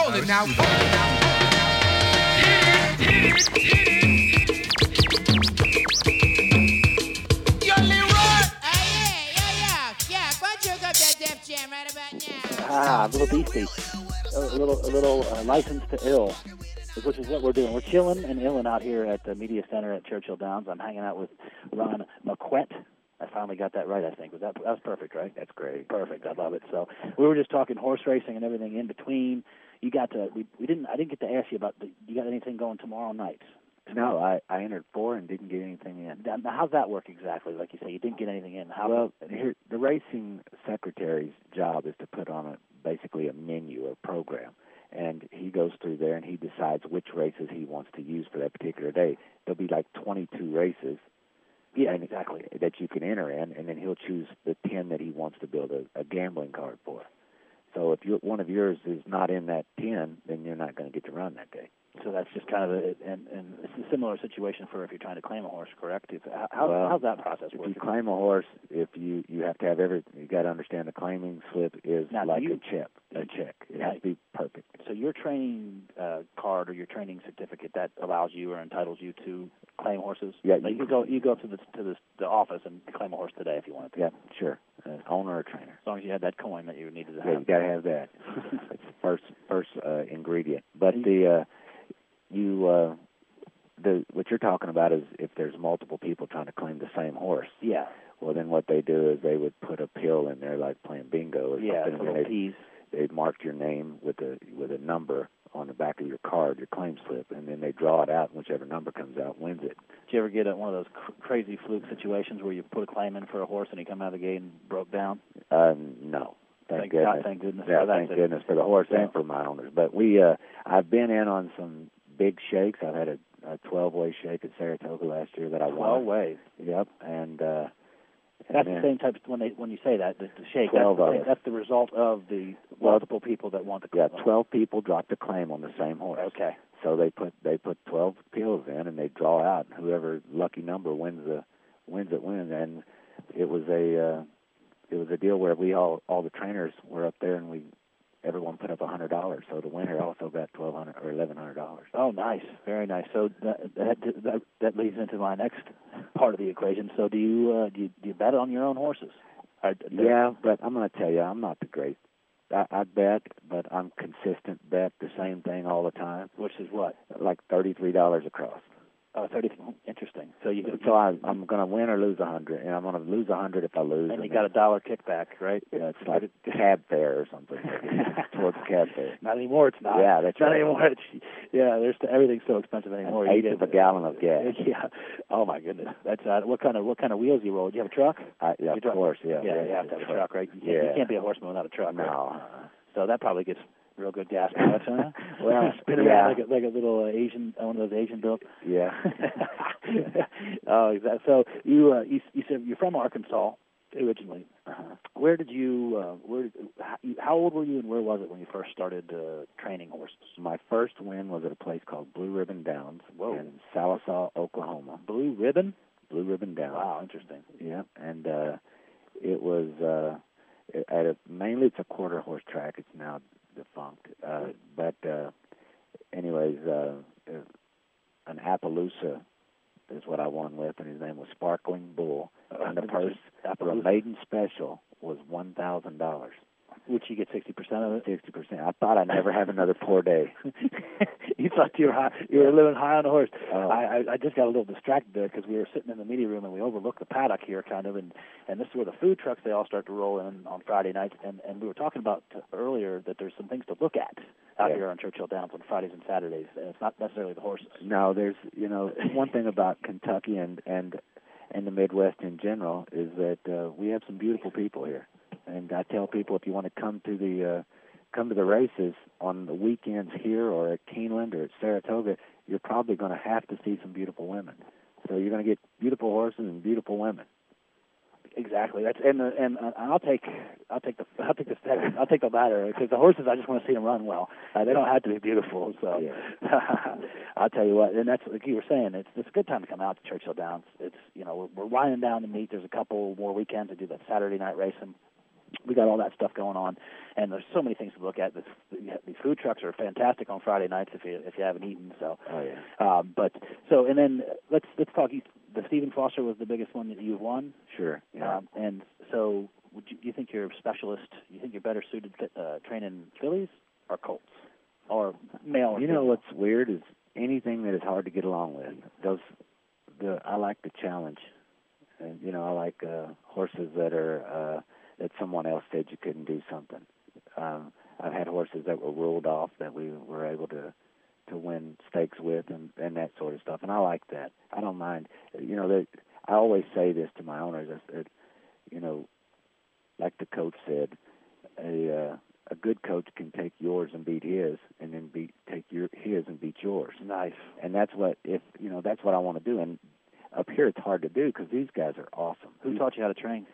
Hold it now. Hold it now. Ah, a little beastie, a little a little uh, license to ill, which is what we're doing. We're chilling and illing out here at the media center at Churchill Downs. I'm hanging out with Ron Moquett. I finally got that right. I think was that that was perfect, right? That's great. Perfect. I love it. So we were just talking horse racing and everything in between. You got to we we didn't I didn't get to ask you about the, you got anything going tomorrow night? No, I I entered four and didn't get anything in. Now, how's that work exactly? Like you say, you didn't get anything in. How well, here the racing secretary's job is to put on a basically a menu or program, and he goes through there and he decides which races he wants to use for that particular day. There'll be like 22 races. Yeah, exactly. That you can enter in, and then he'll choose the 10 that he wants to build a, a gambling card for. So if you one of yours is not in that 10, then you're not going to get to run that day. So that's just kind of a, and and it's a similar situation for if you're trying to claim a horse, correct? If, how well, how's that process work? if you claim a horse, if you you have to have every you got to understand the claiming slip is Now, like you- a check, a check. It Yeah. has to be perfect. So your training uh, card or your training certificate that allows you or entitles you to claim horses. Yeah, like you you go you go up to the to the, the office and claim a horse today if you want to. Yeah, sure. Owner or trainer. As long as you had that coin that you needed to have. Yeah, you got to have that. it's the first first uh, ingredient. But the uh, you uh, the what you're talking about is if there's multiple people trying to claim the same horse. yeah, Well, then what they do is they would put a pill in there, like playing bingo or yeah, something, and little they peas. they marked your name with a with a number on the back of your card, your claim slip, and then they draw it out, and whichever number comes out wins it. Did you ever get a, one of those cr- crazy fluke situations where you put a claim in for a horse and he come out of the gate and broke down? Uh, no. Thank, Thank goodness. God, thank goodness yeah, for that. thank goodness for the horse Yeah. and for my owners. But we, uh, I've been in on some big shakes. I've had a, a 12 way shake at Saratoga last year that I won. way. Yep, and uh, and That's the same type. Of, when they when you say that the, the shake. Twelve that's, the of that's the result of the multiple people that want the Yeah, 12 people dropped a claim on the same horse. Okay. So they put they put 12 pills in, and they draw out and whoever lucky number wins the wins it wins. And it was a uh, it was a deal where we all all the trainers were up there, and we everyone put up a hundred dollars. So the winner also got twelve hundred or eleven hundred dollars. Oh, nice, very nice. So that, that that that leads into my next part of the equation. So do you uh, do you, do you bet on your own horses? Or, Yeah, but I'm going to tell you, I'm not the great. I, I bet, but I'm consistent. Bet the same thing all the time, Which is what? like thirty three dollars across. Oh, thirty. Interesting. So you So I, I'm going to win or lose a hundred, and I'm going to lose a hundred if I lose. and you got a dollar kickback, right? Yeah, it's like a cab fare or something. towards the cab fare. Not anymore. It's not. Yeah, that's not right. anymore. It's, yeah, there's everything's so expensive anymore. An eighth get- of a gallon of gas. Yeah. Oh my goodness. That's uh, what kind of what kind of wheels you roll? Do you have a truck? I, yeah, You of drive- course, yeah. Yeah, you have to have a truck, right? You can't, you can't be a horseman without a truck. right? So that probably gets real good gas mileage, huh? Well, spin yeah. around like a, like a little uh, Asian, one of those Asian built. Yeah. oh, exactly. So you uh, you you said you're from Arkansas originally. Uh-huh. Where did you uh, where how, how old were you and where was it when you first started uh, training horses? My first win was at a place called Blue Ribbon Downs Whoa. in Sallisaw, Oklahoma. Blue Ribbon. Blue Ribbon Downs. Wow, interesting. Yeah, and uh, it was uh, at a mainly it's a quarter horse track. It's now defunct, uh, but uh, anyways, uh, uh, an Appaloosa is what I won with, and his name was Sparkling Bull, and the purse for a maiden special was one thousand dollars, which you get sixty percent of it. sixty percent. I thought I'd never have another poor day. you thought you were high, you were living high on a horse. Oh. I, I I just got a little distracted there because we were sitting in the media room and we overlooked the paddock here, kind of, and and this is where the food trucks they all start to roll in on Friday nights, and and we were talking about earlier that there's some things to look at out Yeah. here on Churchill Downs on Fridays and Saturdays, and it's not necessarily the horses. No, there's you know one thing about Kentucky and and and the Midwest in general is that uh, we have some beautiful people here, and I tell people if you want to come to the uh, come to the races on the weekends here or at Keeneland or at Saratoga, you're probably going to have to see some beautiful women. So you're going to get beautiful horses and beautiful women. Exactly. That's and the, and uh, I'll take I'll take the I'll take the second I'll take the latter because the horses I just want to see them run well. Uh, they don't have to be beautiful. So I'll tell you what, and that's like you were saying. It's it's a good time to come out to Churchill Downs. It's you know we're, we're winding down the meet. There's a couple more weekends to do that Saturday night racing. We got all that stuff going on, and there's so many things to look at. The, the food trucks are fantastic on Friday nights if you if you haven't eaten. So, Oh yeah. um, but so and then let's let's talk. The Stephen Foster was the biggest one that you've won, Sure. Yeah. um, and so would you, you think you're a specialist? You think you're better suited to uh, training fillies or colts or male? Or You know what's weird is anything that is hard to get along with. Those, the I like the challenge, and you know I like uh, horses that are uh, that someone else said you couldn't do something. Um, I've had horses that were ruled off that we were able to to win stakes with and and that sort of stuff, and I like that. I don't mind. You know, that I always say this to my owners. I said, you know, like the coach said, a uh, a good coach can take yours and beat his, and then beat take your his and beat yours. nice. And that's what if you know that's what I want to do. And up here it's hard to do because these guys are awesome. Who taught you how to train?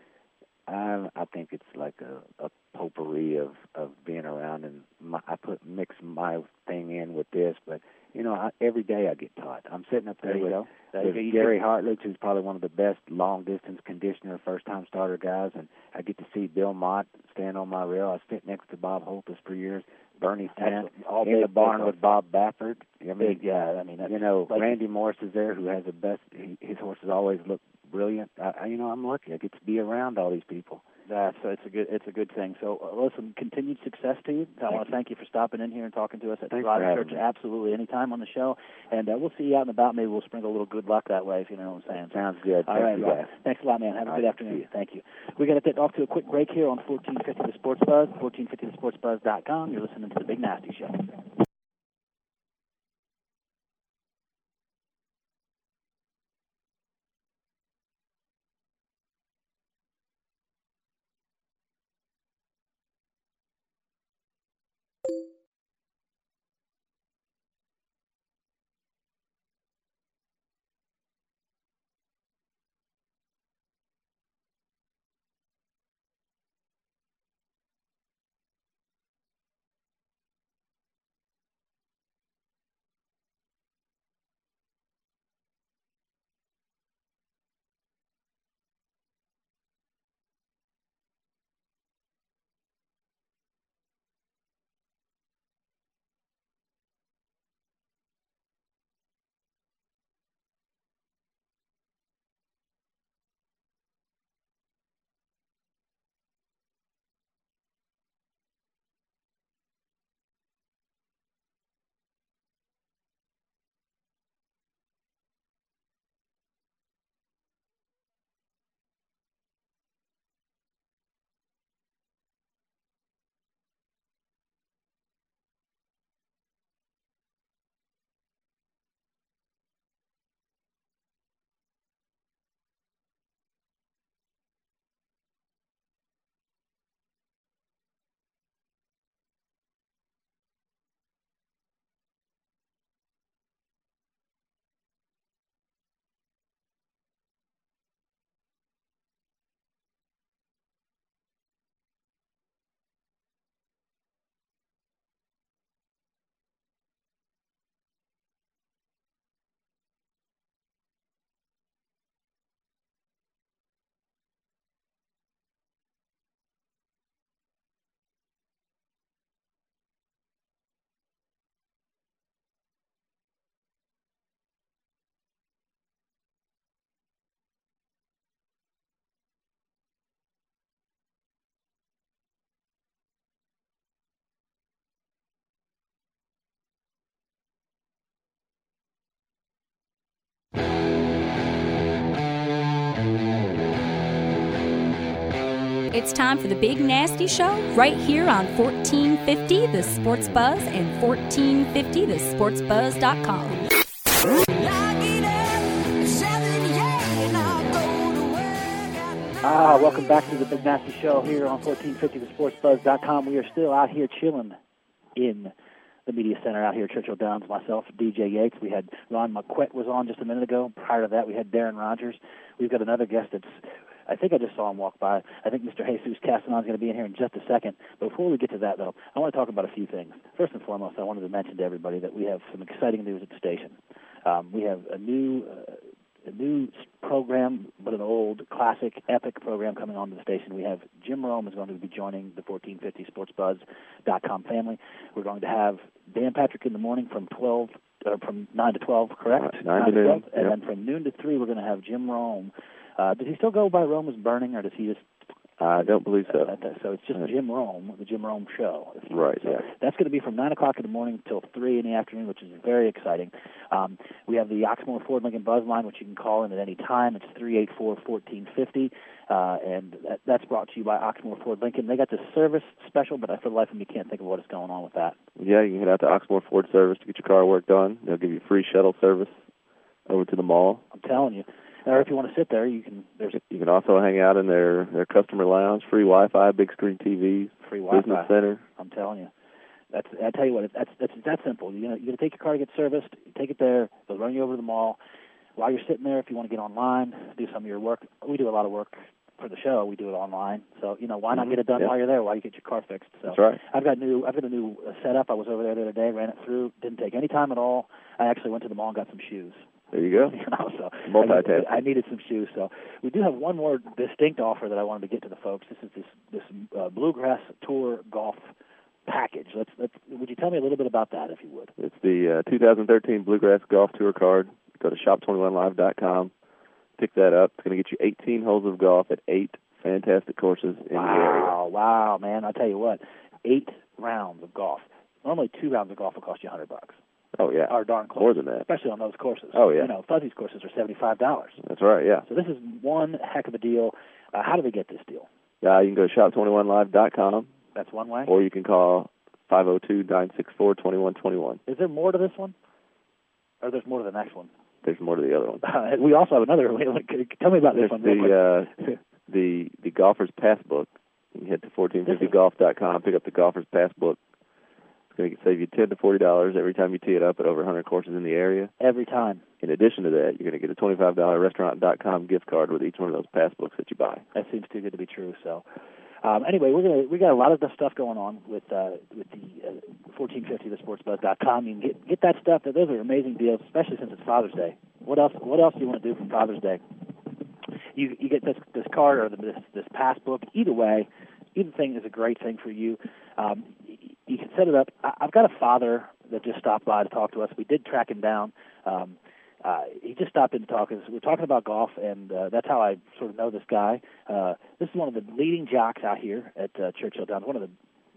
I I think it's like a, a potpourri of of being around, and my, I put mix my thing in with this, but you know I, every day I get taught. I'm sitting up there, There you with. There with Gary Hartlage, who's probably one of the best long distance conditioner, first time starter guys, and I get to see Bill Mott stand on my rail. I sit next to Bob Holthus for years, Bernie Excellent. All in the barn with Bob Baffert. I mean, Big, yeah. I mean, you know, like- Randy Morse is there, who has the best. He, his horses always look brilliant. I, you know, I'm lucky. I get to be around all these people. That's so it's a good it's a good thing. So uh, listen, continued success to you. I want to thank you for stopping in here and talking to us at Thanks Drive Church. me. Absolutely, anytime on the show, and uh, we'll see you out and about. Maybe we'll sprinkle a little good luck that way, if you know what I'm saying. Sounds good. All right, you, guys. Thanks a lot, man. Have a All good right, afternoon. Thank you. We're going to get off to a quick break here on 1450 The Sports Buzz, 1450thesportsbuzz.com. You're listening to the Big Nasty Show. It's time for the Big Nasty Show right here on 1450 The Sports Buzz and 1450thesportsbuzz.com. Ah, welcome back to the Big Nasty Show here on 1450thesportsbuzz.com. We are still out here chilling in the media center out here at Churchill Downs. Myself, DJ Yates. We had Ron Moquett was on just a minute ago. Prior to that, we had Darren Rogers. We've got another guest that's. I think I just saw him walk by. I think Mr. Jesus Castanon's going to be in here in just a second. But before we get to that, though, I want to talk about a few things. First and foremost, I wanted to mention to everybody that we have some exciting news at the station. Um, we have a new uh, a new program, but an old classic, epic program coming onto the station. We have Jim Rome is going to be joining the 1450sportsbuzz.com family. We're going to have Dan Patrick in the morning from 12 uh, from 9 to 12, correct? Right, 9 to noon, 12. And yep. then from noon to 3, we're going to have Jim Rome. Uh, does he still go by Rome is Burning, or does he just I don't believe so. Uh, so it's just Jim Rome, the Jim Rome Show. Right. So yeah. That's going to be from nine o'clock in the morning until three in the afternoon, which is very exciting. Um, we have the Oxmoor Ford Lincoln Buzz line, which you can call in at any time. It's three eight four fourteen fifty, uh, and that, that's brought to you by Oxmoor Ford Lincoln. They got this service special, but I for the life of me can't think of what is going on with that. Yeah, you can head out to Oxmoor Ford Service to get your car work done. They'll give you free shuttle service over to the mall. I'm telling you. Or if you want to sit there, you can. There's you can also hang out in their their customer lounge, free Wi-Fi, big screen TVs, free Wi-Fi. business center. I'm telling you, that's I tell you what, that's that's that simple. You know, you're gonna take your car to get serviced. Take it there. They'll run you over to the mall. While you're sitting there, if you want to get online, do some of your work. We do a lot of work for the show. We do it online. So you know, why not mm-hmm. get it done yeah. while you're there? While you get your car fixed. So that's right. I've got new. I've got a new setup. I was over there the other day, ran it through. Didn't take any time at all. I actually went to the mall and got some shoes. There you go. You know, so Multitasking. I, I needed some shoes, so we do have one more distinct offer that I wanted to get to the folks. This is this this uh, bluegrass tour golf package. Let's let's. Would you tell me a little bit about that, if you would? It's the uh, 2013 Bluegrass Golf Tour card. Go to shop21live.com. Pick that up. It's going to get you 18 holes of golf at eight fantastic courses in wow, the area. Wow, man! I tell you what, eight rounds of golf. Normally, two rounds of golf will cost you a hundred bucks. Oh yeah, or darn close. More than that, especially on those courses. Oh yeah, you know, Fuzzy's courses are seventy-five dollars. That's right. Yeah. So this is one heck of a deal. Uh, how do we get this deal? Uh, you can go to shop21live.com. That's one way. Or you can call five zero two nine six four twenty one twenty one. Is there more to this one? Or there's more to the next one? There's more to the other one. Uh, we also have another. Tell me about There's this one. The uh, the the golfer's passbook. You can head to 1450golf.com, pick up the golfer's passbook. Going to save you ten to forty dollars every time you tee it up at over 100 courses in the area. Every time. In addition to that, you're going to get a $25 restaurant.com gift card with each one of those passbooks that you buy. That seems too good to be true. So, um, anyway, we're gonna we got a lot of stuff going on with uh, with the uh, 1450thesportsbuzz.com. You can get get that stuff. Those are amazing deals, especially since it's Father's Day. What else? What else do you want to do for Father's Day? You you get this this card or the, this this passbook. Either way, either thing is a great thing for you. Um, you can set it up. I've got a father that just stopped by to talk to us. We did track him down. Um, uh, he just stopped in to talk. We are talking about golf, and uh, that's how I sort of know this guy. Uh, this is one of the leading jocks out here at uh, Churchill Downs, one of the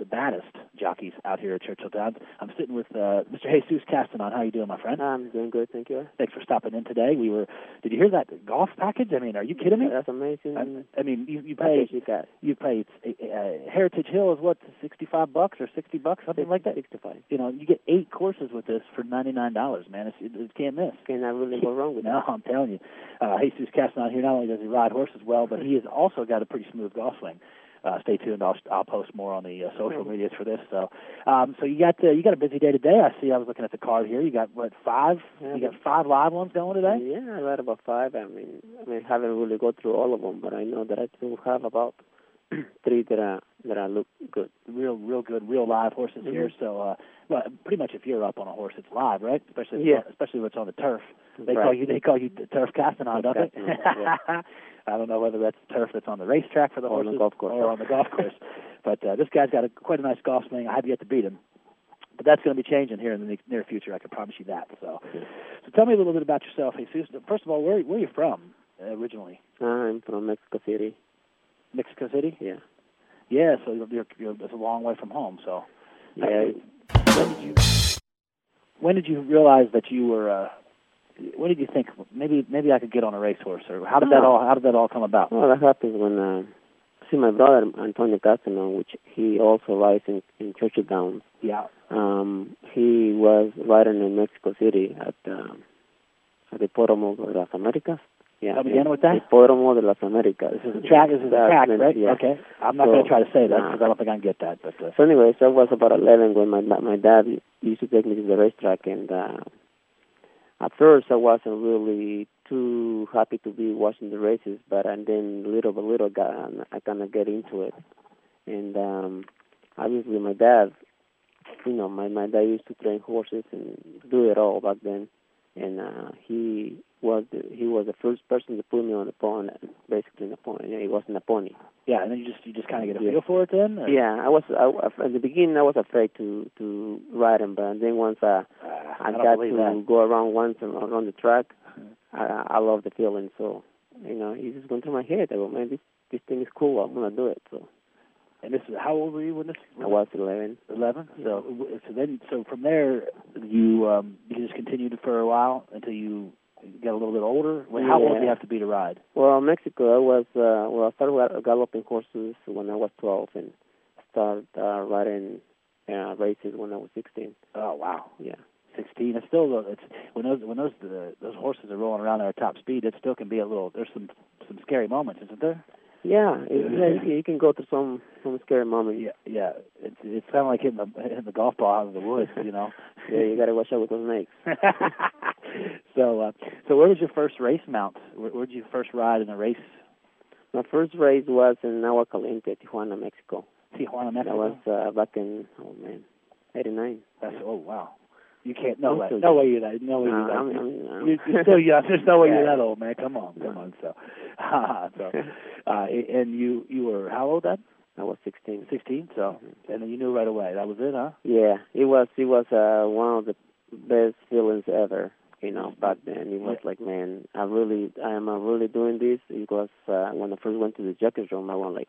the baddest jockeys out here at Churchill Downs. I'm sitting with uh, Mr. Jesus Castanon. How you doing, my friend? I'm doing good, thank you. Thanks for stopping in today. We were. Did you hear that golf package? I mean, are you kidding me? That's amazing. I, I mean, you you pay you got you pay uh, Heritage Hill is what sixty five bucks or sixty bucks something 60, like that. Sixty five. You know, you get eight courses with this for ninety nine dollars, man. It's, it, it can't miss. Cannot really go wrong with no, that. I'm telling you, uh, Jesus Castanon here. Not only does he ride horses well, but he has also got a pretty smooth golf swing uh, stay tuned. I'll I'll post more on the uh, social medias for this. So, um, so you got uh, you got a busy day today. I see. I was looking at the card here. You got what five? Yeah, you got five live ones going today. Yeah, I got about five. I mean, I mean, haven't really go through all of them, but I know that I do have about three that are that are look good. Real, real good, real live horses mm-hmm. here. So, uh, well, pretty much if you're up on a horse, it's live, right? Especially yeah. on, especially it's on the turf. They right. call you they call you the turf Castanon, don't they? yeah. I don't know whether that's turf that's on the racetrack for the or horses on the golf course. or on the golf course. But uh, this guy's got a, quite a nice golf swing. I have yet to beat him, but that's going to be changing here in the near future. I can promise you that. So, so tell me a little bit about yourself, Jesus. First of all, where where are you from uh, originally? I'm from Mexico City. Mexico City. Yeah. Yeah. So you're, you're, you're it's a long way from home. So. Yeah. When did you when did you realize that you were? Uh, when did you think maybe maybe I could get on a racehorse, or how did that all how did that all come about? Well, that happens when uh, see my brother Antonio Castanon, which he also rides in, in Churchill Downs. Yeah. Um, he was riding in Mexico City at um, at the Hipódromo de las Américas. Yeah. Come again with that? Hipódromo de las Américas. This is a track. This is a track, right? Yeah. Okay. I'm not So, going to try to say that nah. because I don't think I can get that. But uh, So anyway, so I was about 11 when my my dad used to take me to the racetrack, and uh, at first I wasn't really too happy to be watching the races, but and then little by little got I kind of get into it, and um, obviously my dad, you know, my my dad used to train horses and do it all back then, and uh, he was the, he was the first person to put me on the pony, basically in a pony. Yeah, he wasn't a pony. Yeah, and then you just you just kind of get a Yeah. feel for it then. Or? Yeah, I was I, at the beginning I was afraid to to ride him, but then once I Uh, I, I got to that. go around once and around the track, I I love the feeling. So you know, it's just going through my head. I go, man, this this thing is cool. I'm gonna do it. So And this is how old were you when this? I was 11. eleven. So so then so from there you um you just continued for a while until you got a little bit older. Well, how old do you have to be to ride? Well, Mexico, I was uh, well. I started galloping horses when I was 12, and started uh, riding uh, races when I was 16. Oh wow, Yeah. sixteen. It's still it's when those when those the, those horses are rolling around at top speed. It still can be a little. There's some some scary moments, isn't there? Yeah, it, yeah you, can, go through some some scary moments. Yeah, yeah. It's it's kind of like hitting the hitting the golf ball out of the woods, you know. Yeah, you got to watch out with those snakes. so uh, so where was your first race mount? Where, where did you first ride in a race? My first race was in Agua Caliente, Tijuana, Mexico. Tijuana, Mexico. That was uh, back in oh man, 89. That's oh wow. You can't no I'm way no way you're that no way you're that. I'm, I'm, you're still young. There's no way you're that old, man. Come on, come on. So, so, uh, and you you were how old then? I was 16. Sixteen. So, Mm-hmm. and then you knew right away that was it, huh? Yeah, it was it was uh, one of the best feelings ever. You know, back then it was like, man, I really, I am uh, really doing this. It was uh, when I first went to the judges room, I went like,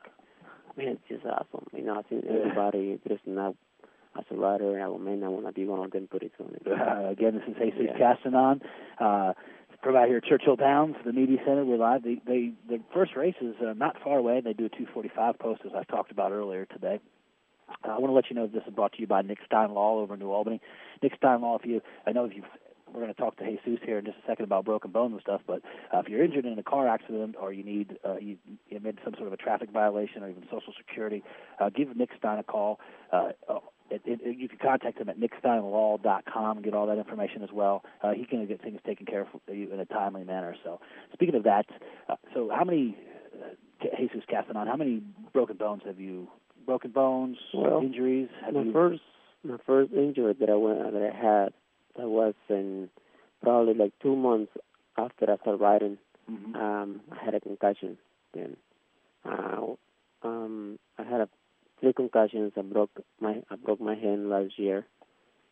man, it's just awesome. You know, I seen everybody dressing up as a rider. I go, man, I want to be one of them pretty soon. Uh, again, this is Jesus Yeah. Castanon. Uh, from out here at Churchill Downs, the media center. We're live. They, they, the first race is uh, not far away. They do a 245 post, as I talked about earlier today. Uh, I want to let you know this is brought to you by Nick Stein Law over in New Albany. Nick Stein Law, if you, I know if you, we're going to talk to Jesus here in just a second about broken bones and stuff. But uh, if you're injured in a car accident or you need, uh, you, you made some sort of a traffic violation or even Social Security, uh, give Nick Stein a call. Uh, it, it, you can contact him at nicksteinlaw.com and get all that information as well. Uh, he can get things taken care of for you in a timely manner. So, speaking of that, uh, so how many, uh, Jesus Castanon, how many broken bones have you? Broken bones, Well, injuries? Have my you? first my first injury that I went that I had that was in probably like two months after I started riding. Mhm. Um, I had a concussion. Then, uh, um, I had a three concussions. I broke my I broke my hand last year,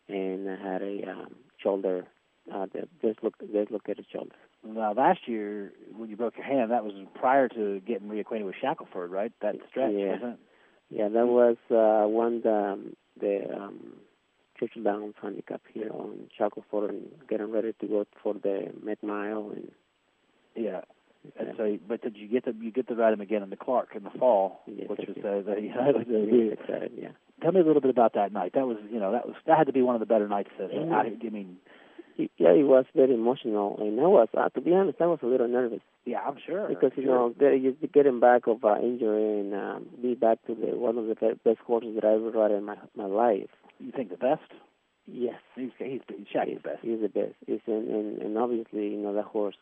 and I had a um, shoulder, uh, disloc- dislocated shoulder. Now, last year when you broke your hand, that was prior to getting reacquainted with Shackelford, right? That stretch, Yeah. wasn't? Yeah, that was uh, one the the um, Churchill Downs handicap here on Shackelford and getting ready to go for the Met Mile and Yeah. Yeah. And so, but did you get to you get to ride him again in the Clark in the fall, Yes, which was uh, the, you know, the, Really excited, yeah. Tell me a little bit about that night. That was, you know, that was that had to be one of the better nights. That, out here. I mean, Yeah, it was very emotional, and I was, uh, to be honest, I was a little nervous yeah, I'm sure because you sure. know they, you getting back of uh, injury and um, be back to the one of the be- best horses that I ever rode in my my life. you think the best. Yes, He's he's, he's Shaggy's he's, best. he's the best. He's and, and and obviously you know that horse,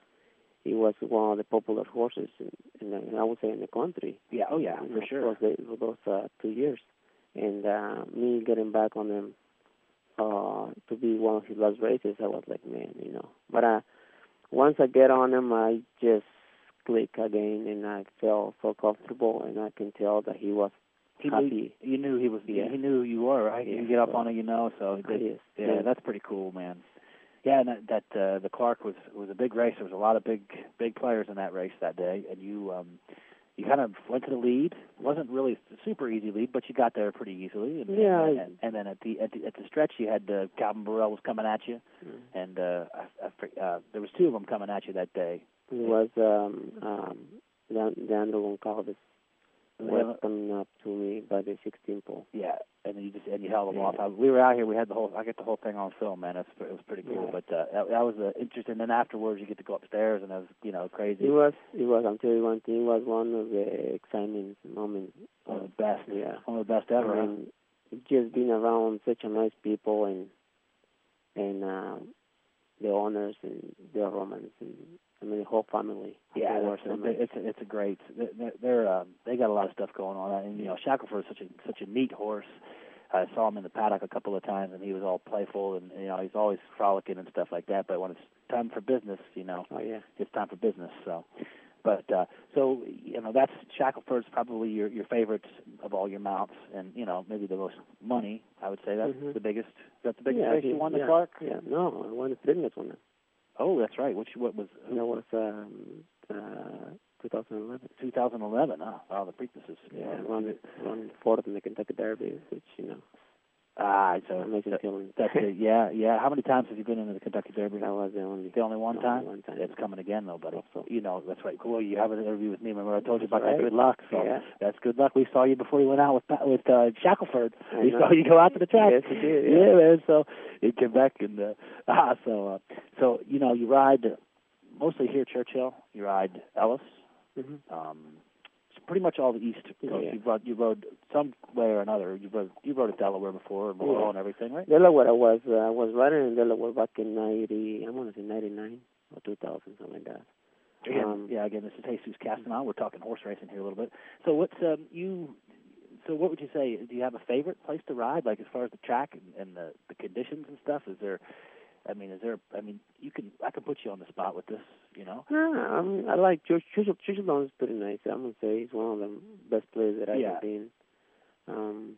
he was one of the popular horses in, in, the, I would say in the country. Yeah, oh yeah, for sure. For those, for those uh, two years, and uh, me getting back on him uh, to be one of his last races, I was like, man, you know. But uh, once I get on him, I just click again, and I felt so comfortable, and I can tell that he was He knew, happy. you knew he was. Yeah. He knew who you were, right? Yeah, you get up so- on it, you know. So that, yes, yeah, yeah. that's pretty cool, man. Yeah, and that, that uh, the Clark was was a big race. There was a lot of big big players in that race that day, and you um you kind of went to the lead. It wasn't really a super easy lead, but you got there pretty easily. And, Yeah, and, and, and then at the, at the at the stretch, you had uh, Calvin Borel was coming at you, Mm. and uh, I, I, uh, there was two of them coming at you that day. It was um, um, Dan- Leandro Goncalves was coming up to me by the 16 pole. Yeah, and then you just and you held them Yeah. off. I, we were out here. We had the whole. I got the whole thing on film, man. It was, it was pretty cool. Yeah. But uh, that, that was uh, interesting. And then afterwards, you get to go upstairs, and it was you know crazy. It was, it was, I'll tell you one thing, it was one of the exciting moments. one of the best. Yeah. One of the best ever. I huh? just being around such a nice people and and uh, the owners and the Romans and I mean the whole family. Yeah, it's, it's a, it's a great. They're, they're um, they got a lot of stuff going on, and you know Shackelford is such a such a neat horse. I saw him in the paddock a couple of times, and he was all playful, and you know he's always frolicking and stuff like that. But when it's time for business, you know, Oh yeah. it's time for business. So, but uh, so you know that's Shackelford's probably your your favorite of all your mounts, and you know maybe the most money. I would say that's Mhm. the biggest. That's the biggest yeah, race he- you won, the yeah, Clark. Yeah. No, I won the Preakness one. Oh, that's right. Which what was That was um, uh, 2011. 2011? Oh, wow, the Preakness is Yeah, run run fourth in the Kentucky Derby, which you know, Ah, so amazing that, feeling. that's it. Yeah, yeah. How many times have you been into the Kentucky Derby? that was the only. The only one the time. only one time. It's coming again, though, buddy. So. You know, that's right. Cool. You have an interview with me. Remember, I told you about That's that. Good luck. So Yeah. that's good luck. We saw you before you went out with with uh, Shackelford. I We know. saw you go out to the track. Yes, you did, Yeah, yeah. man. So in Quebec and uh, ah, so uh, so you know, you ride mostly here Churchill. You ride Ellis. hmm Um, pretty much all the East Coast. Yeah. You rode you rode some way or another. You rode you rode at Delaware before, and Laurel Yeah. and everything, right? Delaware, I was uh, I was riding in Delaware back in ninety. I want to say ninety nine or two thousand, something like that. Again, Um, yeah, again, this is Jesus Castanon. We're talking horse racing here a little bit. So, what's um, you? So, what would you say? Do you have a favorite place to ride, like as far as the track and, and the the conditions and stuff? Is there? I mean, is there? I mean, you can. I can put you on the spot with this. You know. No, I mean, I like George Churchill. Churchill is pretty nice. I'm gonna say he's one of the best players that I've Yeah. been. Um,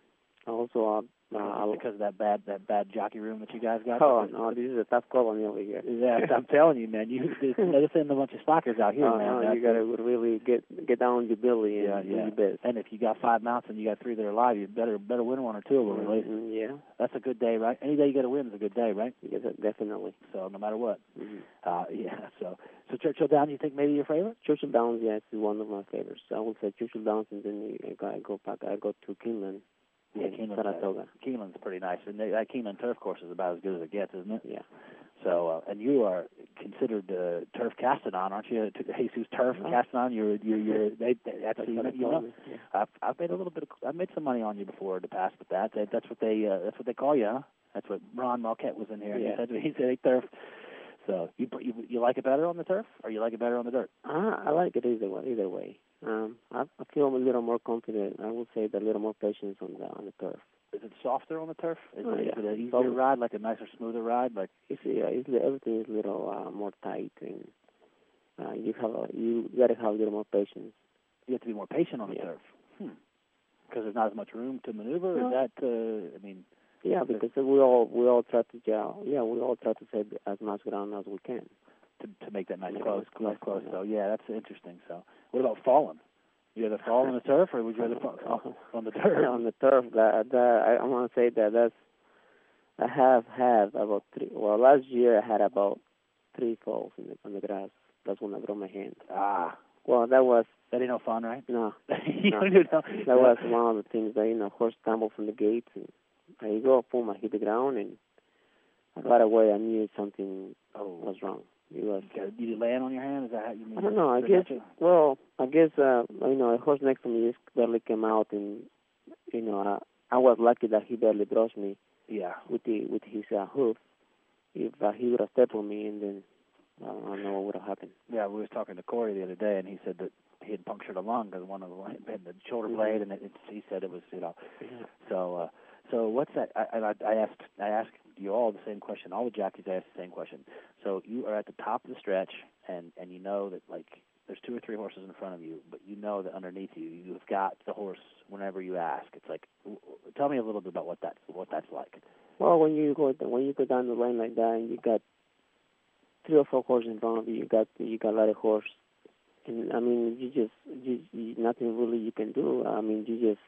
also, uh, uh, because of that bad that bad jockey room that you guys got. oh no, this is a tough colony over here. Yeah, I'm telling you, man. You there's a bunch of stalkers out here, Oh, man. no, That's- you gotta really get get down on your belly and Yeah, do yeah. your best. And if you got five mounts and you got three that are alive, you better better win one or two of them. least. Mhm, yeah, That's a good day, right? Any day you get a win is a good day, right? yes, definitely. So no matter what. hmm Uh, yeah. So so Churchill Down, you think maybe your favorite? Churchill Downs, yes, is one of my favorites. I would say Churchill Downs, and then I go, I go back. I go to Keeneland. Yeah, in Keeneland's, Saratoga. Keeneland's pretty nice, and that Keeneland turf course is about as good as it gets, isn't it? Yeah. So, uh, and you are considered uh, turf Castanon, aren't you? T- Jesus Turf Oh. Castanon. You're you're you're they, they, that's That's you, know, you know. yeah. I've I've made a little bit of I've made some money on you before in the past with that. that that's what they uh, that's what they call you, huh? That's what Ron Moquett was in here. and Yeah. He said he said hey, turf. So you, you you like it better on the turf, or you like it better on the dirt? Ah, I like it either way. Either way, um, I, I feel a little more confident. I would say a little more patience on the on the turf. Is it softer on the turf? Is, Oh, it, is yeah. it an easier Softer. ride, like a nicer, smoother ride? Like It's yeah, it's everything is a little uh, more tight, and uh, you have a, you gotta have a little more patience. you have to be more patient on the Yeah. turf. Hmm. Because there's not as much room to maneuver. No. Is that? Uh, I mean, Yeah, because we all we all try to yeah, yeah we all try to save as much ground as we can. to to make that nice Yeah, close, close, close, close. yeah. So yeah, that's interesting. So what about falling? You rather fall on the turf, or would you rather fall on the turf? on the turf, that that I, I want to say that that's I have had about three. Well, last year I had about three falls in the, on the grass. That's when I broke my hand. Ah, Well, that was that ain't no fun, right? no, you No. know. that was one of the things that you know horse tumbled from the gates and I go boom, I hit the ground and right away I knew something Oh, was wrong. Was okay. Did you land on your hand? Is that how you mean? I don't know. I guess that well, I guess uh, you know, a horse next to me just barely came out, and you know, uh, I was lucky that he barely brushed me Yeah. with the with his uh, hoof. If uh, he would have stepped on me, and then uh, I don't know what would have happened. Yeah, we was talking to Corey the other day, and he said that he had punctured a lung because one of the had the shoulder Mhm. blade, and it, it, he said it was you know. Yeah. So, uh, so what's that? I, I, I asked I asked you all the same question. All the jockeys asked the same question. So you are at the top of the stretch, and and you know that like there's two or three horses in front of you, but you know that underneath you you've got the horse. Whenever you ask, it's like, tell me a little bit about what that's what that's like. Well, when you go when you go down the lane like that, and you got three or four horses in front of you, you got you got a lot of horse, and I mean, you just you, you nothing really you can do. I mean, you just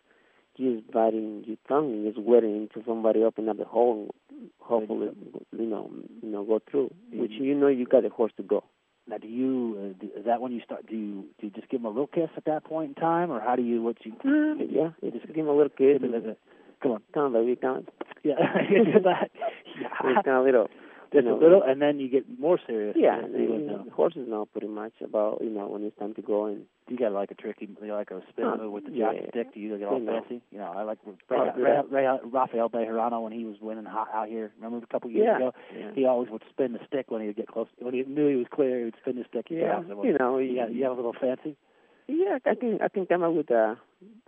just biting your tongue and just waiting until somebody open up the hole, hopefully, you know, you know, go through. Which you know you got a horse to go. Now, do you uh, do, is that when you start? Do you do you just give him a real kiss at that point in time, or how do you? What you? Yeah, you just give him a little kiss. And a- Come on. Of like we kind of, Yeah, that. Yeah. it's kind of little. Just a little, and then you get more serious. Yeah, and, and down. horses know pretty much about you know when it's time to go and you got like a tricky, you like a spin Huh, move with the jockey yeah. stick. Do you get all know. fancy? You know, I like Ray, Oh, Ray. Ray, Rafael Bejarano when he was winning hot out here. Remember a couple years yeah, ago? yeah. He always would spin the stick when he would get close. When he knew he was clear, he would spin the stick. Yeah. You know, you got, you got a little fancy. yeah, I can I can come up with uh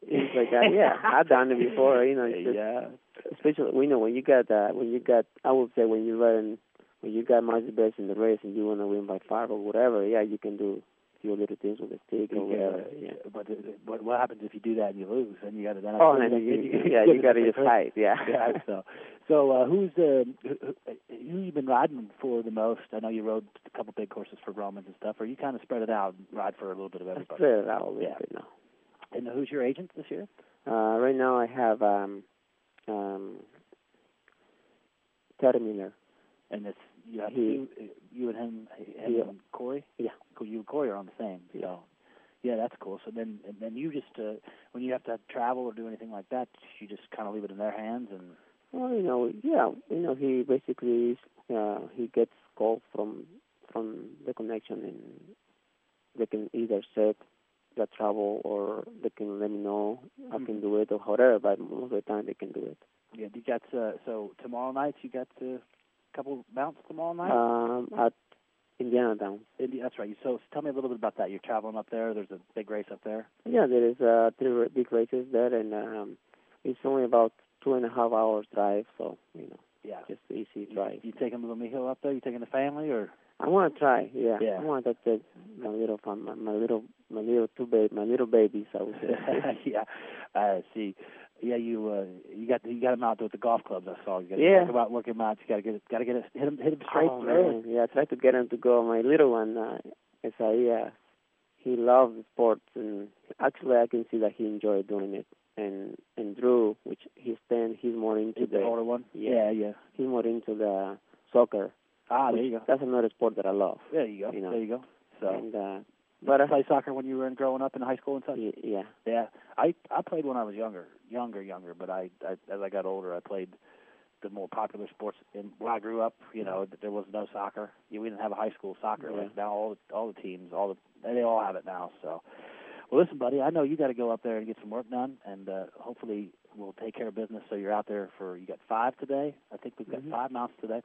things like that. Yeah, I've done it before. You know, just, yeah. especially you know when you got uh, when you got I would say when you run when you got much best in the race and you want to win by five or whatever, yeah, you can do a few little things with the stick or whatever. Yeah. But but what happens if you do that and you lose? Then you got to then. Oh, then you, you, yeah, you got to just fight. Yeah. yeah. So, so uh, who's the who, who you been riding for the most? I know you rode a couple big courses for Romans and stuff. Or you kind of spread it out and ride for a little bit of everybody? I spread it out a little yeah. bit now. And who's your agent this year? Uh, right now I have um, um, Terry Miller. And it's you have He- you, you and him, him Yeah. and Corey. Yeah. You and Corey are on the same. So, yeah, that's cool. So then, and then you just uh, when you have to travel or do anything like that, you just kind of leave it in their hands and. Well, you know, yeah, you know, he basically uh, he gets calls from from the connection, and they can either set the travel or they can let me know I can do it or whatever. But most of the time they can do it. Yeah, you got uh, so tomorrow night you got a couple mounts tomorrow night. Um, at Indiana Downs. Indi- that's right. So tell me a little bit about that. You're traveling up there. There's a big race up there. Yeah, there is uh, three big races there, and um, it's only about two and a half hours drive. So you know, Yeah. just easy drive. you taking little Mijo up there? You taking the family or? I want to try. Yeah, Yeah. I want to take my little my, my little my little two baby my little babies. I would say. yeah, I see. Yeah, you uh, you got you got him out there with the golf clubs. I saw you. Got Yeah. Talk about working him out. You got to get. Got to get it. Hit him. Hit him straight. Oh, man. Yeah, I try to get him to go. My little one, uh, Isaiah, he loves sports, and actually I can see that he enjoyed doing it. And and Drew, which he's ten, he's more into The the older one. Yeah. yeah, yeah. he's more into the soccer. Ah, there you go. That's another sport that I love. There you go. you know. There you go. So, And uh, but I uh, play soccer when you were in growing up in high school and such. yeah, Yeah, I I played when I was younger, younger, younger. But I, I as I got older, I played the more popular sports. And where I grew up, you know, there was no soccer. We didn't have a high school soccer. Yeah. Like now, all the, all the teams, all the they all have it now. So, well, listen, buddy, I know you got to go up there and get some work done, and uh, hopefully we'll take care of business. So you're out there for you got five today. I think we've got Mhm. five mounts today.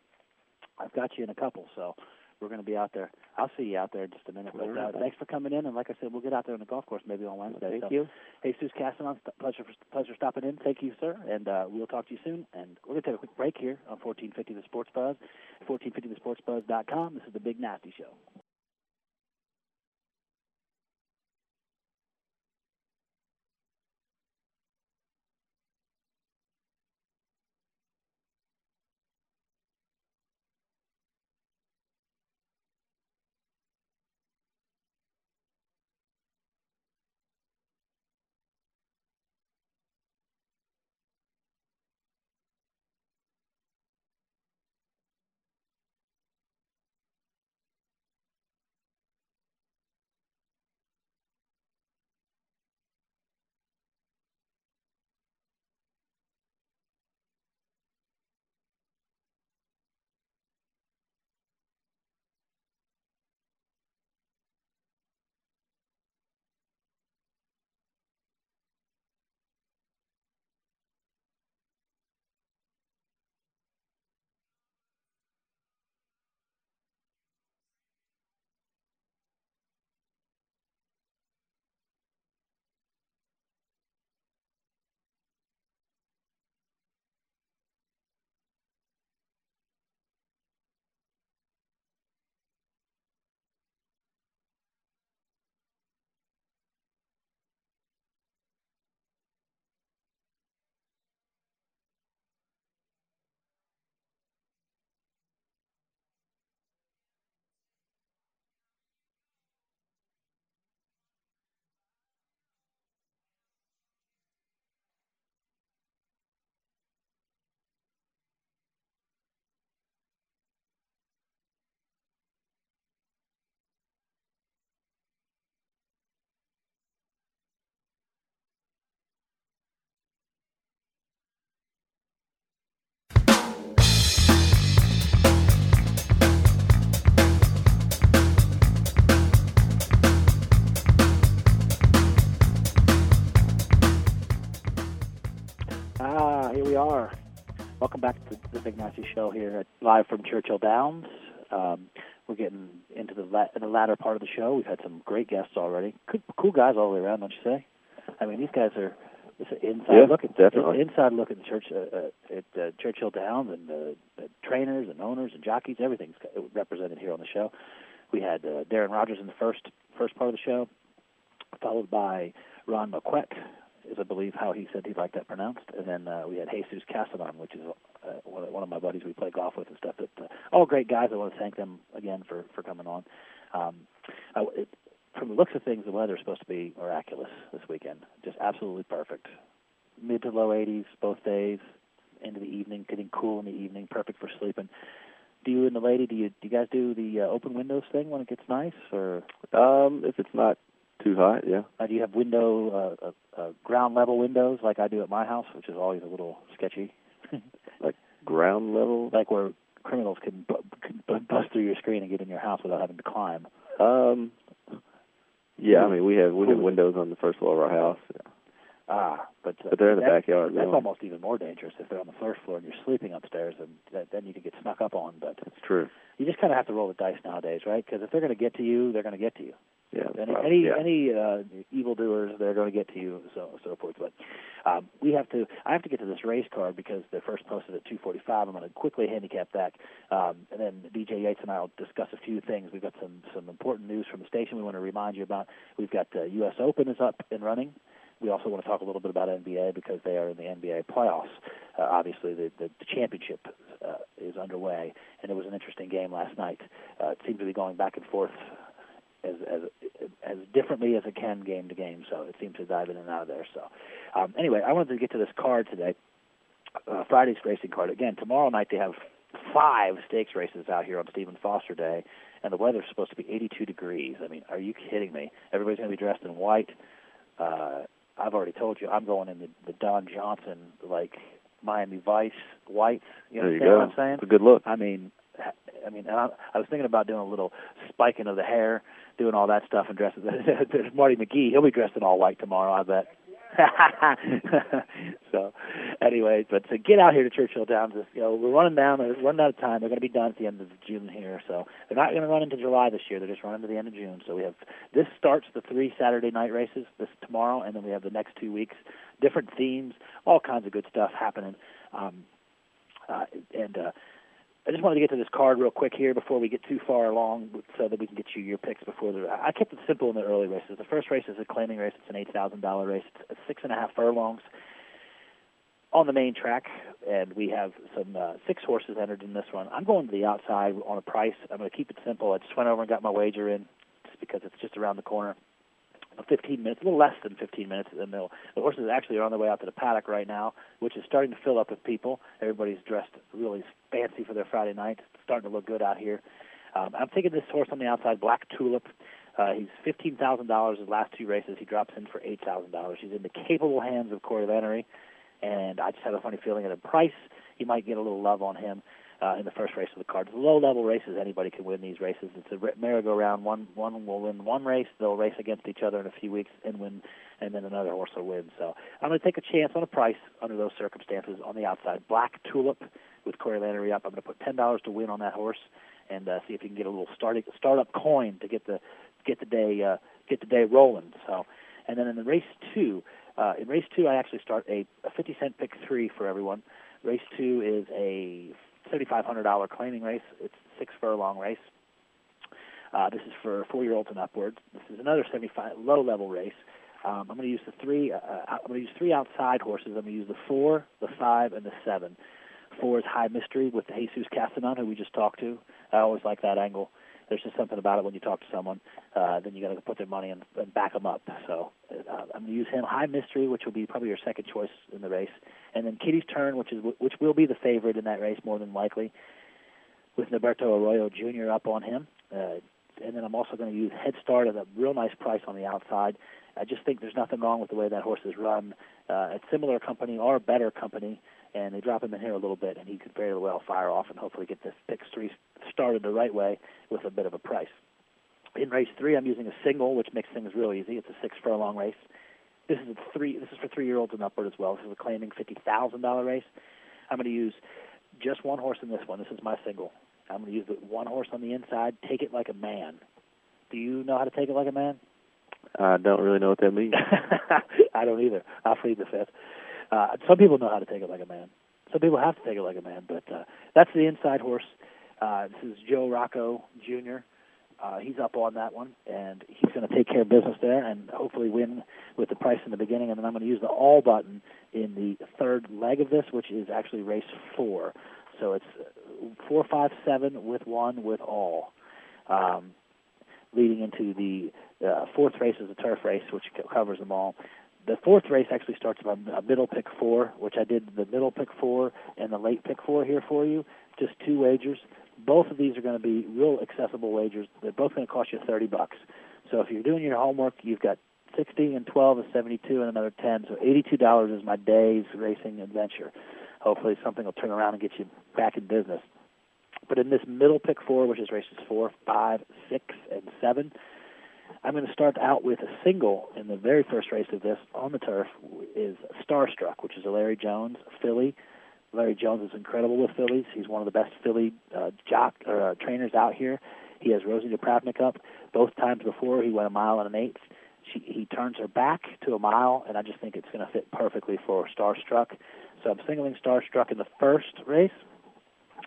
I've got you in a couple, so we're going to be out there. I'll see you out there in just a minute. But uh, thanks for coming in, and like I said, we'll get out there on the golf course maybe on Wednesday. thank so. you. Jesus Castanon, st- pleasure for, pleasure stopping in. Thank you, sir, and uh, we'll talk to you soon. And we're gonna take a quick break here on 1450 The Sports Buzz, 1450thesportsbuzz.com. This is the Big Nasty Show. Welcome back to the Big Nasty Show here, at, live from Churchill Downs. Um, we're getting into the la- the latter part of the show. We've had some great guests already. Cool, cool guys all the way around, don't you say? I mean, these guys are It's an inside Yeah, look at definitely. inside look at the church uh, uh, at uh, Churchill Downs and uh, the trainers and owners and jockeys. Everything's represented here on the show. We had uh, Darren Rogers in the first first part of the show, followed by Ron Moquett, is I believe how he said he'd like that pronounced, and then uh, we had Jesus Castanon, which is uh, one, of, one of my buddies we play golf with and stuff. But uh, all great guys. I want to thank them again for for coming on. Um, I, it, from the looks of things, the weather is supposed to be miraculous this weekend. Just absolutely perfect. Mid to low 80s both days. Into the evening, getting cool in the evening, perfect for sleeping. Do you and the lady, do you do you guys do the uh, open windows thing when it gets nice, or Um, if it's not too hot, yeah. uh, do you have window uh, uh, uh, ground level windows like I do at my house, which is always a little sketcy, Ground level. like where criminals can, bu- can bu- bust through your screen and get in your house without having to climb. Um, yeah, I mean we have we have windows on the first floor of our house, Ah, but uh, but they're in the backyard. That's almost even more dangerous if they're on the first floor and you're sleeping upstairs, and that, then you can get snuck up on. But That's true. you just kind of have to roll the dice nowadays, right? Because if they're going to get to you, they're going to get to you. Yeah. Any well, any yeah. any uh, evildoers, they're going to get to you, so so forth. But um, we have to. I have to get to this race card because they're first posted at 2:45. I'm going to quickly handicap that, um, and then DJ Yates and I will discuss a few things. We've got some some important news from the station. We want to remind you about. We've got the U.S. Open is up and running. We also want to talk a little bit about NBA because they are in the NBA playoffs. Uh, obviously, the, the, the championship uh, is underway, and it was an interesting game last night. Uh, it seemed to be going back and forth as as as differently as it can game to game. So it seems to dive in and out of there. So um, anyway, I wanted to get to this card today, uh, Friday's racing card. Again, tomorrow night they have five stakes races out here on Stephen Foster Day, and the weather's supposed to be 82 degrees. I mean, are you kidding me? Everybody's going to be dressed in white. Uh, I've already told you I'm going in the, the Don Johnson like Miami Vice whites. You there you understand go. what I'm saying? It's a good look. I mean, I mean, and I, I was thinking about doing a little spiking of the hair, doing all that stuff, and dressing. There's Marty McGee. He'll be dressed in all white tomorrow, I bet. so, anyway, but to get out here to Churchill Downs, is, you know, we're running down. We're running out of time. They're going to be done at the end of June here, so they're not going to run into July this year. They're just running to the end of June. So we have this starts the three Saturday night races this tomorrow, and then we have the next two weeks, different themes, all kinds of good stuff happening. Um, uh, and uh, I just wanted to get to this card real quick here before we get too far along, so that we can get you your picks before the. I kept it simple in the early races. The first race is a claiming race. It's an eight thousand dollar race. It's six and a half furlongs on the main track, and we have some uh, six horses entered in this one. I'm going to the outside on a price. I'm going to keep it simple. I just went over and got my wager in, just because it's just around the corner. Uh, 15 minutes, a little less than 15 minutes, and they'll, the horses actually are on their way out to the paddock right now, which is starting to fill up with people. Everybody's dressed really fancy for their Friday night. It's starting to look good out here. Um, I'm taking this horse on the outside, Black Tulip. Uh, he's fifteen thousand dollars his last two races. He drops in for eight thousand dollars. He's in the capable hands of Corey Lanerie, and I just have a funny feeling at a price he might get a little love on him uh, in the first race of the card. The low-level races, anybody can win these races. It's a merry-go-round. One one will win one race. They'll race against each other in a few weeks and win, and then another horse will win. So I'm going to take a chance on a price under those circumstances on the outside. Black Tulip with Corey Lanerie up. I'm going to put ten dollars to win on that horse, and uh, see if you can get a little starting startup coin to get the get the day uh, get the day rolling. So, and then in the race two, uh, in race two, I actually start a, a 50 cent pick three for everyone. Race two is a $7,500 claiming race. It's a six furlong race. Uh, this is for four-year-olds and upwards. This is another 75 low-level race. Um, I'm going to use the three. Uh, I'm going to use three outside horses. I'm going to use the four, the five, and the seven. Four is High Mystery with Jesus Castanon, who we just talked to. I always like that angle. There's just something about it when you talk to someone. Uh, then you got to put their money and, and back them up. So uh, I'm going to use him. High Mystery, which will be probably your second choice in the race, and then Kitty's Turn, which is which will be the favorite in that race more than likely, with Norberto Arroyo Jr. up on him. Uh, and then I'm also going to use Head Start at a real nice price on the outside. I just think there's nothing wrong with the way that horse is run. Uh, a similar company or a better company, and they drop him in here a little bit, and he could very well fire off and hopefully get this pick three started the right way with a bit of a price. In race three, I'm using a single, which makes things real easy. It's a six furlong race. This is a three. This is for three-year-olds and upward as well. This is a claiming fifty thousand dollar race. I'm going to use just one horse in this one. This is my single. I'm going to use the one horse on the inside. Take it like a man. Do you know how to take it like a man? I don't really know what that means. I don't either. I'll plead the fifth. Uh, some people know how to take it like a man. Some people have to take it like a man, but uh, that's the inside horse. Uh, this is Joe Rocco Jr. Uh, he's up on that one, and he's going to take care of business there and hopefully win with the price in the beginning. And then I'm going to use the all button in the third leg of this, which is actually race four. So it's four, five, seven with one with all. Um, leading into the uh, fourth race is a turf race, which covers them all. The fourth race actually starts with a middle pick four, which I did the middle pick four and the late pick four here for you. Just two wagers. Both of these are going to be real accessible wagers. They're both going to cost you 30 bucks. So if you're doing your homework, you've got 60 and 12 is 72 and another 10. So $82 is my day's racing adventure. Hopefully something will turn around and get you back in business. But in this middle pick four, which is races four, five, six, and seven, I'm going to start out with a single in the very first race of this on the turf is Starstruck, which is a Larry Jones filly. Larry Jones is incredible with fillies. He's one of the best filly uh, jock or uh, trainers out here. He has Rosie Napravnik up both times before. He went a mile and an eighth. She, he turns her back to a mile, and I just think it's going to fit perfectly for Starstruck. So I'm singling Starstruck in the first race.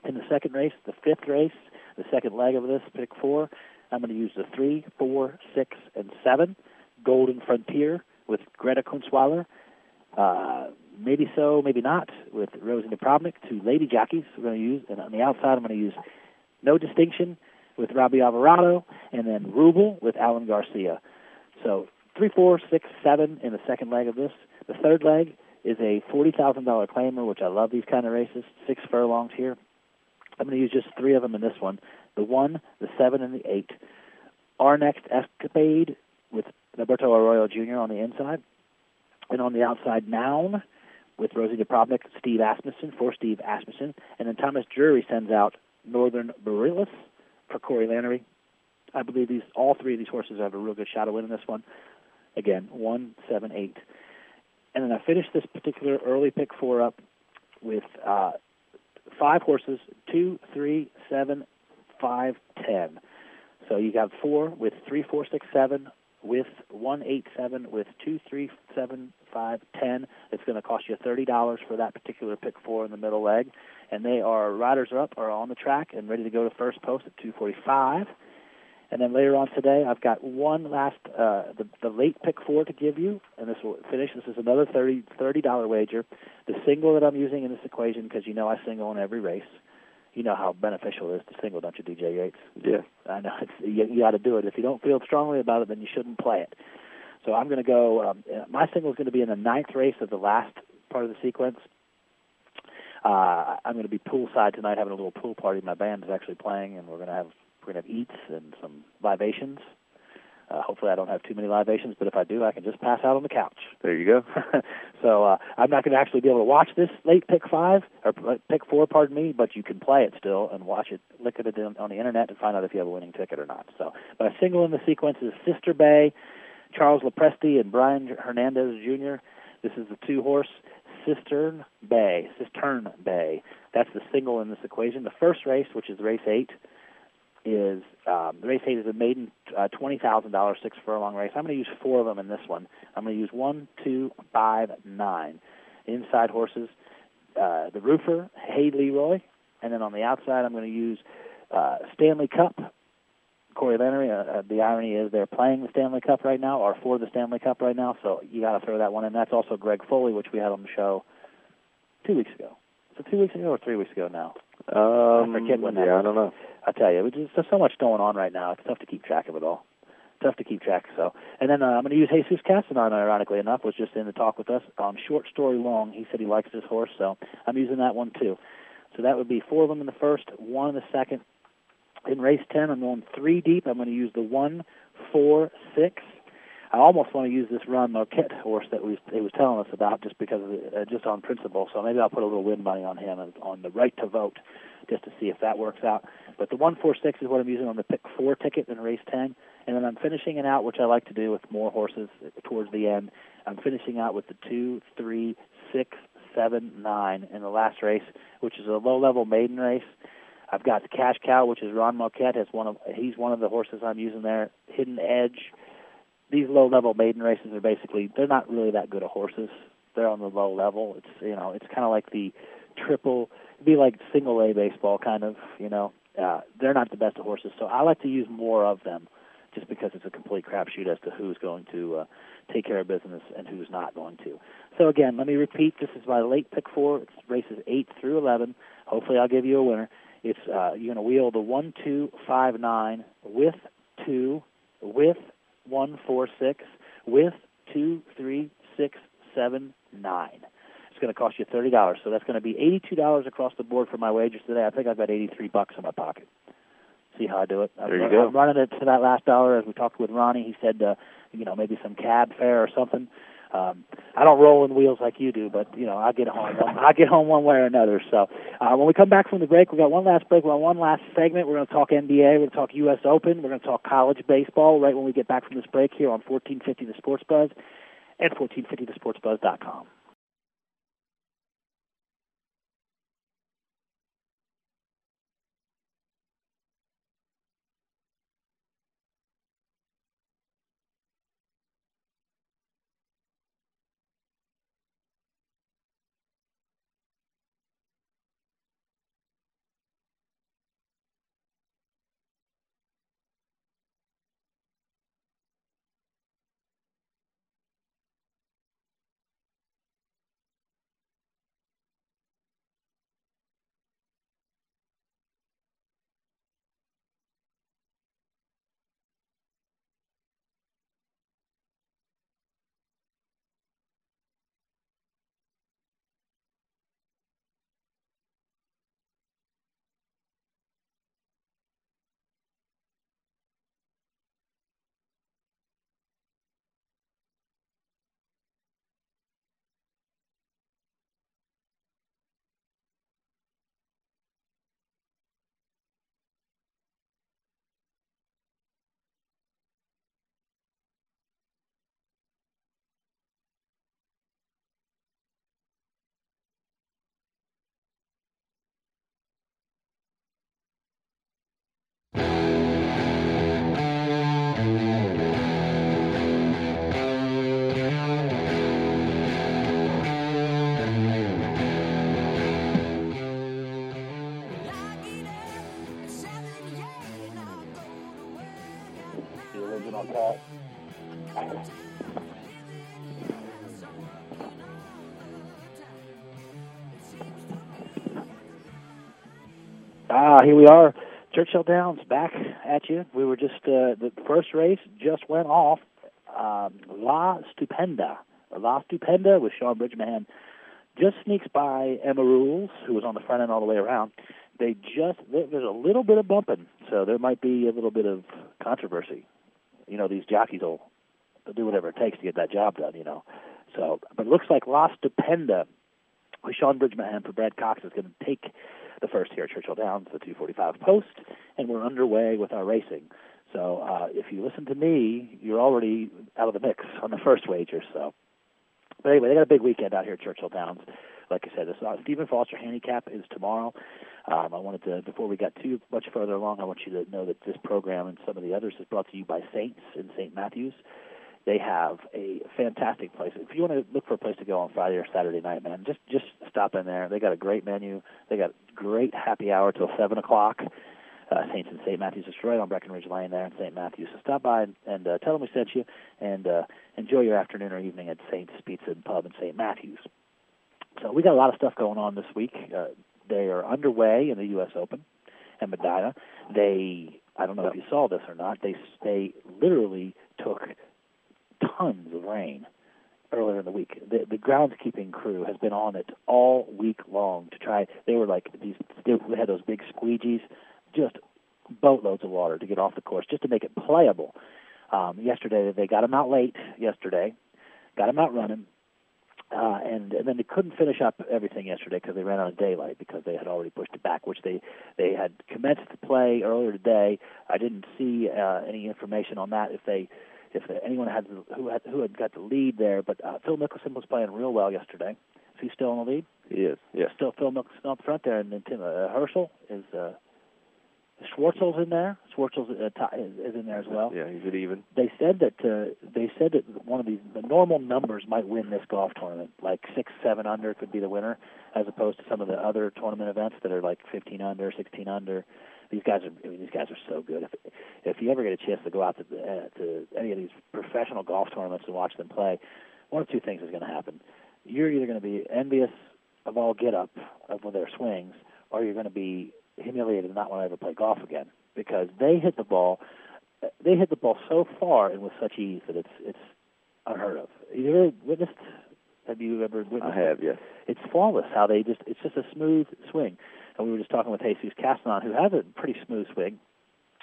In the second race, the fifth race, the second leg of this pick four, I'm going to use the three, four, six, and seven. Golden Frontier with Greta Kuntzweiler. Uh, maybe so, maybe not, with Rosie Napravnik. Two lady jockeys we're going to use. And on the outside, I'm going to use No Distinction with Robby Albarado, and then Ruble with Alan Garcia. So three, four, six, seven in the second leg of this. The third leg is a $40,000 claimer, which I love these kind of races. Six furlongs here. I'm going to use just three of them in this one the one, the seven, and the eight. Our next escapade with Norberto Arroyo Jr. on the inside. And on the outside, Noun with Rosie Napravnik, Steve Asmussen for Steve Asmussen. And then Thomas Drury sends out Northern Barillas for Corey Lanerie. I believe these all three of these horses have a real good shot of winning this one. Again, one, seven, eight. And then I finished this particular early pick four up with uh, five horses, two, three, seven, five, ten. So you got four with three, four, six, seven, with one, eight, seven, with two, three, seven, five, ten. It's going to cost you thirty dollars for that particular pick four in the middle leg, and they are riders are up, are on the track and ready to go to first post at two forty-five. And then later on today, I've got one last uh, the the late pick four to give you, and this will finish. This is another thirty thirty dollar wager. The single that I'm using in this equation because you know I single in every race. You know how beneficial it is to single, don't you, DJ Yates? Yeah, I know it's, you, you got to do it. If you don't feel strongly about it, then you shouldn't play it. So I'm going to go. Um, my single is going to be in the ninth race of the last part of the sequence. Uh, I'm going to be poolside tonight, having a little pool party. My band is actually playing, and we're going to have we're going to have eats and some libations. Uh, hopefully, I don't have too many libations, but if I do, I can just pass out on the couch. There you go. so uh, I'm not going to actually be able to watch this late pick five or pick four, pardon me, but you can play it still and watch it, look at it on the internet, and find out if you have a winning ticket or not. So, but a single in the sequence is Sister Bay, Charles LoPresti, and Brian Hernandez Jr. This is the two horse Cistern Bay. Cistern Bay. That's the single in this equation. The first race, which is race eight is um, the race eight is a maiden uh, twenty thousand dollars six furlong race. I'm going to use four of them in this one. I'm going to use one, two, five, nine. Inside horses, uh, the roofer, Hey Leroy, and then on the outside I'm going to use uh, Stanley Cup. Corey Lanerie. Uh, uh, the irony is they're playing the Stanley Cup right now, or for the Stanley Cup right now. So you got to throw that one in. That's also Greg Foley, which we had on the show two weeks ago. So two weeks ago or three weeks ago now. Um, I forget when yeah, I don't know. I tell you, there's just so much going on right now. It's tough to keep track of it all. Tough to keep track. So, and then uh, I'm going to use Jesus Castanon. Ironically enough, was just in the talk with us on short story long. He said he likes this horse, so I'm using that one too. So that would be four of them in the first, one in the second. In race ten, I'm going three deep. I'm going to use the one, four, six. I almost want to use this Ron Moquett horse that we, he was telling us about, just because of the, uh, just on principle. So maybe I'll put a little win money on him on the right to vote, just to see if that works out. But the one four six is what I'm using on the pick four ticket in race ten, and then I'm finishing it out, which I like to do with more horses towards the end. I'm finishing out with the two, three, six, seven, nine in the last race, which is a low level maiden race. I've got the Cash Cow, which is Ron Moquett. Has one of he's one of the horses I'm using there. Hidden Edge these low level maiden races are basically they're not really that good of horses. They're on the low level. It's you know it's kind of like the triple, it'd be like single A baseball kind of. You know, uh, they're not the best of horses, so I like to use more of them, just because it's a complete crapshoot as to who's going to uh, take care of business and who's not going to. So again, let me repeat: this is my late pick four. It's races eight through eleven. Hopefully, I'll give you a winner. It's uh, you're going to wheel the one, two, five, nine with two, with one, four, six, with two, three, six, seven, nine. It's going to cost you thirty dollars. So that's going to be eighty-two dollars across the board for my wagers today. I think I've got eighty-three bucks in my pocket. See how I do it. There I'm, you go. I'm running it to that last dollar as we talked with Ronnie. He said, uh, you know, maybe some cab fare or something. Um, I don't roll in wheels like you do, but you know I get home. I get home one way or another. So uh, when we come back from the break, we got one last break. We got one last segment. We're going to talk NBA. We're going to talk U.S. Open. We're going to talk college baseball. Right when we get back from this break here on 1450 The Sports Buzz and 1450thesportsbuzz.com. Ah, here we are. Churchill Downs back at you. We were just, uh, the first race just went off. Um, La Stupenda. La Stupenda with Shaun Bridgmohan just sneaks by Emma Rules, who was on the front end all the way around. They just, there- there's a little bit of bumping, so there might be a little bit of controversy. You know, these jockeys will they'll do whatever it takes to get that job done, you know. So, but it looks like La Stupenda with Shaun Bridgmohan for Brad Cox is going to take the first here at Churchill Downs, the 245 post, and we're underway with our racing. So uh, if you listen to me, you're already out of the mix on the first wager. So, but anyway, they got a big weekend out here at Churchill Downs. Like I said, this uh, Stephen Foster handicap is tomorrow. Um, I wanted to, before we got too much further along, I want you to know that this program and some of the others is brought to you by Saints in St. Matthews. They have a fantastic place. If you want to look for a place to go on Friday or Saturday night, man, just just stop in there. They got a great menu. They got great happy hour till seven o'clock. Uh, Saints and St. Matthews. It's right on Breckenridge Lane there in St. Matthews. So stop by and, and uh, tell them we sent you, and uh, enjoy your afternoon or evening at Saints Pizza and Pub in St. Matthews. So we got a lot of stuff going on this week. Uh, they are underway in the U.S. Open and Medina. They, I don't know if you saw this or not. They they literally took tons of rain earlier in the week. The, the groundskeeping crew has been on it all week long to try. They were like these. They had those big squeegees, just boatloads of water to get off the course, just to make it playable. Um, yesterday they got them out late. Yesterday, got them out running. Uh, and, and then they couldn't finish up everything yesterday because they ran out of daylight because they had already pushed it back, which they they had commenced the play earlier today. I didn't see uh, any information on that if they if anyone had who had who had got the lead there. But uh, Phil Mickelson was playing real well yesterday. Is he still in the lead? He is. Yes. Still Phil Mickelson up front there, and then Tim uh, Herschel is uh, Schwartzel's in there. Schwartzel's uh, t- is in there as well. Yeah, he's at even. They said that uh, they said that one of these the normal numbers might win this golf tournament. Like six, seven under could be the winner, as opposed to some of the other tournament events that are like 15 under, 16 under. These guys are I mean, these guys are so good. If if you ever get a chance to go out to uh, to any of these professional golf tournaments and watch them play, one of two things is going to happen. You're either going to be envious of all get up of their swings, or you're going to be humiliated and not want to ever play golf again because they hit the ball. They hit the ball so far and with such ease that it's it's unheard of. You ever witnessed? Have you ever witnessed? I have, yes. It's flawless how they just. It's just a smooth swing. And we were just talking with Jesus Castanon, who has a pretty smooth swing.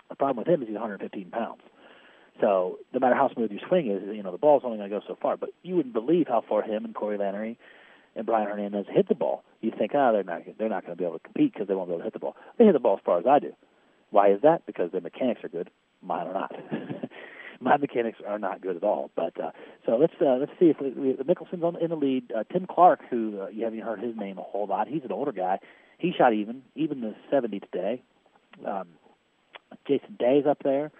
The problem with him is he's 115 pounds. So no matter how smooth your swing is, you know the ball's only going to go so far. But you wouldn't believe how far him and Corey Lanerie and Brian Hernandez hit the ball. You think, oh, they're not they're not going to be able to compete because they won't be able to hit the ball. They hit the ball as far as I do. Why is that? Because their mechanics are good. Mine are not. My mechanics are not good at all. But uh, so let's uh, let's see if we, we, Mickelson's on in the lead. Uh, Tim Clark, who uh, you haven't heard his name a whole lot, he's an older guy. He shot even, even the 70 today. Um, Jason Day's up there.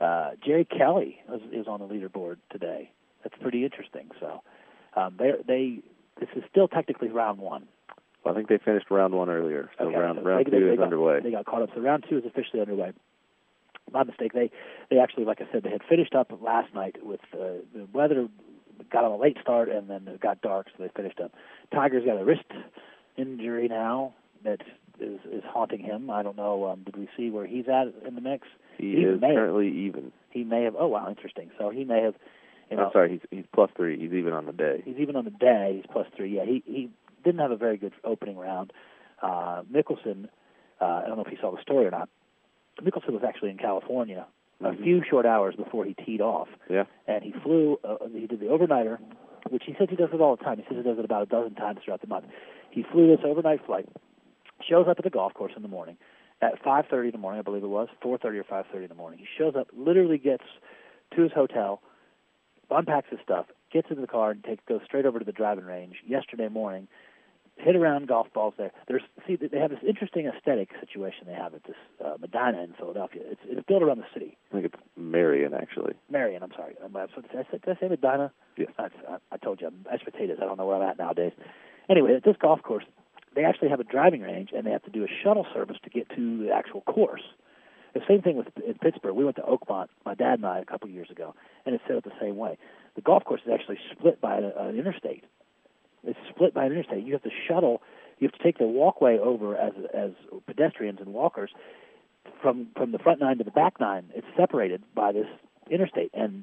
Uh, Jerry Kelly is, is on the leaderboard today. That's pretty interesting. So um, they they this is still technically round one. Well, I think they finished round one earlier, so okay, round so round they, two they is got, underway. They got caught up, so round two is officially underway. My mistake. They they actually, like I said, they had finished up last night with uh, the weather got on a late start and then it got dark, so they finished up. Tiger's got a wrist injury now that is is haunting him. I don't know. Um, did we see where he's at in the mix? He, he is currently have, even. He may have. Oh wow, interesting. So he may have. You know, I'm sorry, he's he's plus three. He's even on the day. He's even on the day. He's plus three. Yeah, he he didn't have a very good opening round. Uh, Mickelson, uh, I don't know if he saw the story or not. Mickelson was actually in California mm-hmm. a few short hours before he teed off. Yeah. And he flew. Uh, he did the overnighter, which he says he does it all the time. He says he does it about a dozen times throughout the month. He flew this overnight flight. Shows up at the golf course in the morning at 5:30 in the morning, I believe it was 4:30 or 5:30 in the morning. He shows up, literally gets to his hotel, unpacks his stuff, gets into the car, and takes goes straight over to the driving range yesterday morning. Hit around golf balls there. There's see they have this interesting aesthetic situation they have at this uh, Medina in Philadelphia. It's it's built around the city. I think it's Merion actually. Merion, I'm sorry. Um, did, I say, did I say Medina? Yes. I, I, I told you I'm mashed potatoes. I don't know where I'm at nowadays. Anyway, at this golf course, they actually have a driving range and they have to do a shuttle service to get to the actual course. The same thing with in Pittsburgh. We went to Oakmont, my dad and I, a couple of years ago, and it's set up the same way. The golf course is actually split by an, an interstate. It's split by an interstate. You have to shuttle. You have to take the walkway over as as pedestrians and walkers from from the front nine to the back nine. It's separated by this interstate, and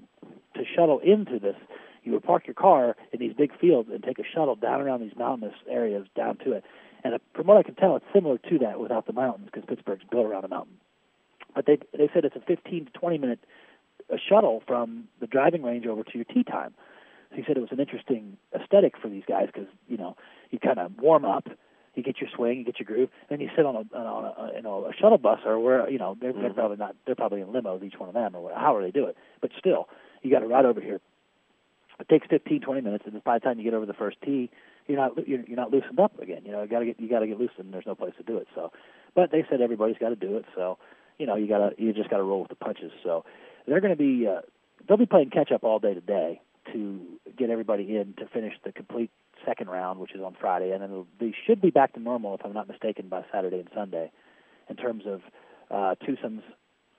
to shuttle into this, you would park your car in these big fields and take a shuttle down around these mountainous areas down to it. And from what I can tell, it's similar to that without the mountains because Pittsburgh's built around a mountain. But they they said it's a 15 to 20 minute a shuttle from the driving range over to your tee time. So he said it was an interesting aesthetic for these guys because you know you kind of warm up, you get your swing, you get your groove, then you sit on a on a you know a shuttle bus or where you know they're, mm-hmm. they're probably not they're probably in limos each one of them or however they do it, but still you got to ride over here. It takes 15, 20 minutes, and by the time you get over the first tee, you're not you're, you're not loosened up again. You know, you got to get you got to get loosened. There's no place to do it. So, but they said everybody's got to do it. So, you know, you got to you just got to roll with the punches. So, they're going to be uh, they'll be playing catch up all day today to get everybody in to finish the complete second round, which is on Friday, and then they should be back to normal if I'm not mistaken by Saturday and Sunday, in terms of uh, twosomes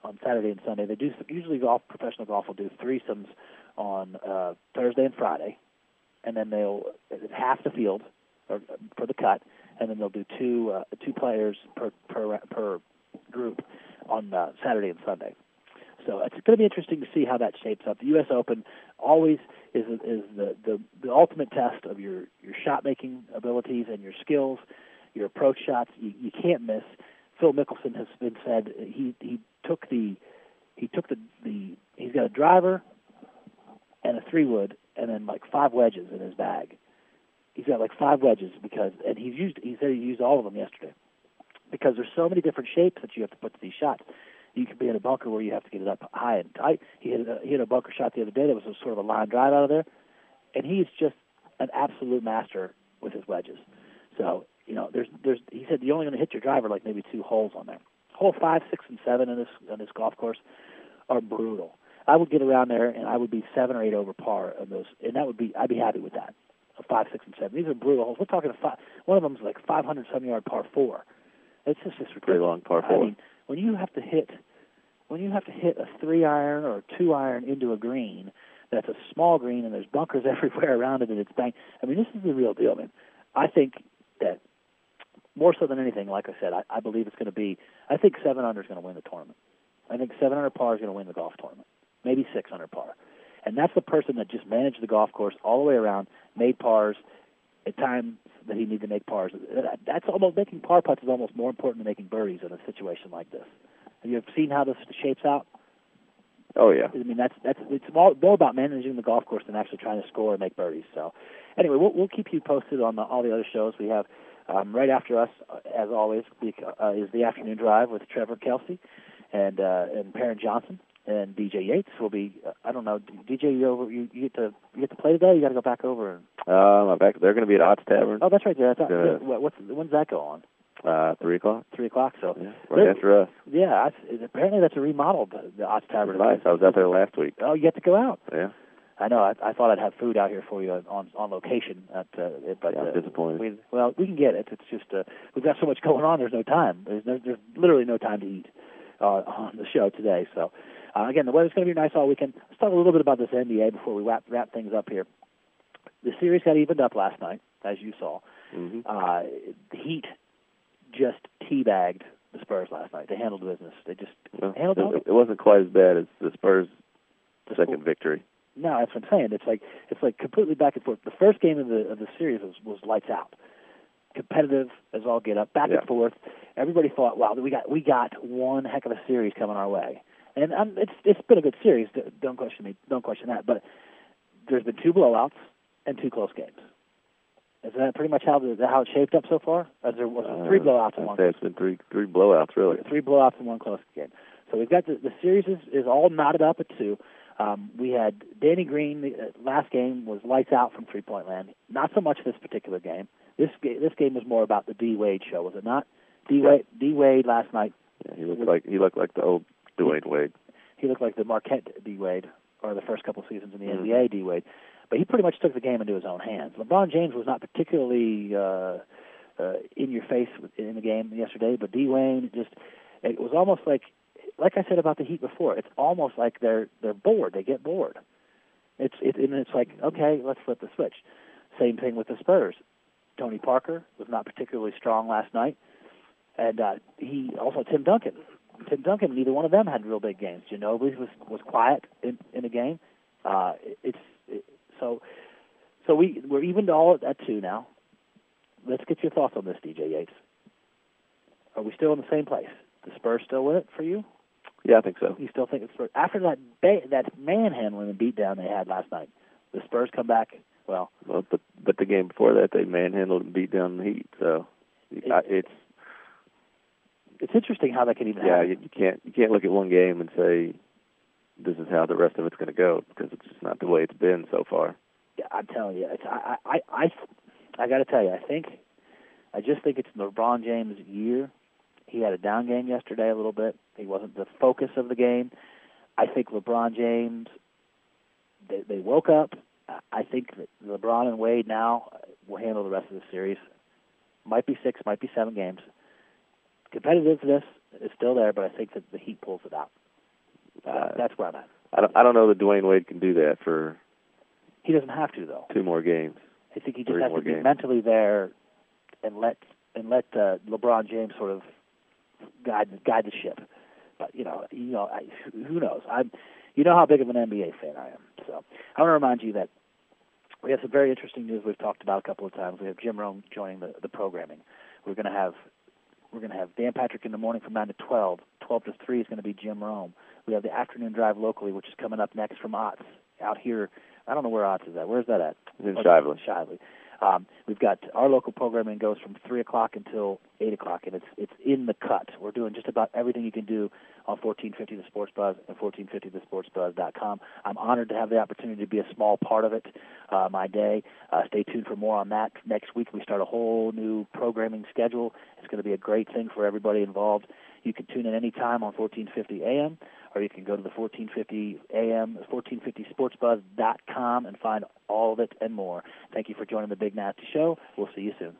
on Saturday and Sunday. They do usually golf professional golf will do threesomes on uh, Thursday and Friday, and then they'll half the field or, for the cut, and then they'll do two uh, two players per per per group on uh, Saturday and Sunday. So it's going to be interesting to see how that shapes up. The U.S. Open always is is the the, the ultimate test of your your shot making abilities and your skills, your approach shots. You, you can't miss. Phil Mickelson has been said he he took the he took the the he's got a driver and a three wood and then like five wedges in his bag. He's got like five wedges because and he's used he said he used all of them yesterday because there's so many different shapes that you have to put to these shots you could be in a bunker where you have to get it up high and tight. He hit a, he hit a bunker shot the other day that was a sort of a line drive out of there, and he's just an absolute master with his wedges. So you know, there's there's he said you're only going to hit your driver like maybe two holes on there. hole five, six, and seven in this on this golf course are brutal. I would get around there and I would be seven or eight over par on those, and that would be I'd be happy with that. A five, six, and seven. These are brutal holes. We're talking a five. One of them is like 500 some yard par four. It's just just Pretty long par four. I mean, when you have to hit, when you have to hit a three iron or a two iron into a green, that's a small green and there's bunkers everywhere around it and it's bang. I mean, this is the real deal, man. I think that more so than anything, like I said, I, I believe it's going to be. I think seven under is going to win the tournament. I think seven under par is going to win the golf tournament. Maybe six under par, and that's the person that just managed the golf course all the way around, made pars at times that he needed to make pars. That's almost making par putts is almost more important than making birdies in a situation like this. Have you seen how this shapes out? Oh yeah. I mean, that's that's it's more, more about managing the golf course than actually trying to score and make birdies. So, anyway, we'll we'll keep you posted on the, all the other shows we have. Um, right after us, as always, uh, is the afternoon drive with Trevor Kelsey and uh, and Perrin Johnson and DJ Yates will be. Uh, I don't know, DJ, you over you, you get to you get to play today. You got to go back over. And, Um, I'm back. They're going to be at Ott's Tavern. oh, that's right there. That's, what, what's when's that go on? Uh, three o'clock. Three o'clock. So Yeah, right after us. yeah, that's, apparently that's a remodeled uh, the Ots Tavern. Nice. I was out there last week. Oh, you get to go out. Yeah. I know. I, I thought I'd have food out here for you on on location, at, uh, but Yeah, I'm uh, disappointed. We, well, we can get it. It's just uh, we've got so much going on. There's no time. There's no, there's literally no time to eat uh, on the show today. So uh, again, the weather's going to be nice all weekend. Let's talk a little bit about this NBA before we wrap wrap things up here. The series got evened up last night, as you saw. hmm Uh, the Heat just teabagged the Spurs last night. They handled business. They just Well, handled it, it wasn't quite as bad as the Spurs' the second victory. No, that's what I'm saying. It's like it's like completely back and forth. The first game of the of the series was, was lights out, competitive as all get up, back Yeah. and forth. Everybody thought, wow, we got we got one heck of a series coming our way, and um, it's it's been a good series. Don't question me. Don't question that. But there's been two blowouts and two close games. Is that pretty much how the how it shaped up so far? As there was three Uh, blowouts and I'd one say it's been three three blowouts really. three blowouts and one close game. So we've got the, the series is, is all knotted up at two. Um, we had Danny Green. The uh, last game was lights out from three point land. Not so much this particular game. This ga- this game was more about the D Wade show, was it not? D Wade D Wade last night. Yeah, he looked like he looked like the old Dwyane Wade. He looked like the Marquette D Wade, or the first couple seasons in the Mhm. NBA D Wade. But he pretty much took the game into his own hands. LeBron James was not particularly uh, uh, in your face in the game yesterday, but Dwyane just it was almost like like I said about the Heat before. It's almost like they're they're bored. They get bored. It's it and it's like okay, let's flip the switch. Same thing with the Spurs. Tony Parker was not particularly strong last night, and uh, he also Tim Duncan. Tim Duncan, neither one of them had real big games. Ginobili was was quiet in in the game. Uh, it- it's it, so so we we're evened all at two now. Let's get your thoughts on this, DJ Yates. Are we still in the same place? The Spurs still with it for you? Yeah, I think so. You still think it's Spurs after that ba- that manhandling and beatdown they had last night? The Spurs come back. Well, Well, but but the game before that they manhandled and beat down the Heat. So I, it's it's interesting how that can even yeah happen. you, you can't you can't look at one game and say this is how the rest of it's going to go because it's just not the way it's been so far. Yeah, I'm telling you, it's, I, I, I, I got to tell you, I think, I just think it's LeBron James' year. He had a down game yesterday a little bit. He wasn't the focus of the game. I think LeBron James, they, they woke up. I think that LeBron and Wade now will handle the rest of the series. Might be six, might be seven games. Competitiveness is still there, but I think that the Heat pulls it out. Uh, That's where I'm at. I don't I don't know that Dwyane Wade can do that for He doesn't have to though. two more games. I think he just has to be games. mentally there and let and let uh, LeBron James sort of guide guide the ship. But you know, you know, I, who knows? I'm, you know how big of an NBA fan I am. So I want to remind you that we have some very interesting news we've talked about a couple of times. We have Jim Rome joining the, the programming. We're going to have we're going to have Dan Patrick in the morning from nine to twelve. Twelve to three is going to be Jim Rome. We have the afternoon drive locally, which is coming up next from Otts out here. I don't know where Otts is at. Where's that at? It's in Shively. Shively. Um, we've got our local programming goes from three o'clock until eight o'clock, and it's it's in the cut. We're doing just about everything you can do on 1450 The Sports Buzz and 1450thesportsbuzz.com. I'm honored to have the opportunity to be a small part of it. Uh, my day. Uh, stay tuned for more on that. Next week we start a whole new programming schedule. It's going to be a great thing for everybody involved. You can tune in anytime on 1450 AM, or you can go to the 1450 AM, 1450sportsbuzz.com and find all of it and more. Thank you for joining the Big Nasty Show. We'll see you soon.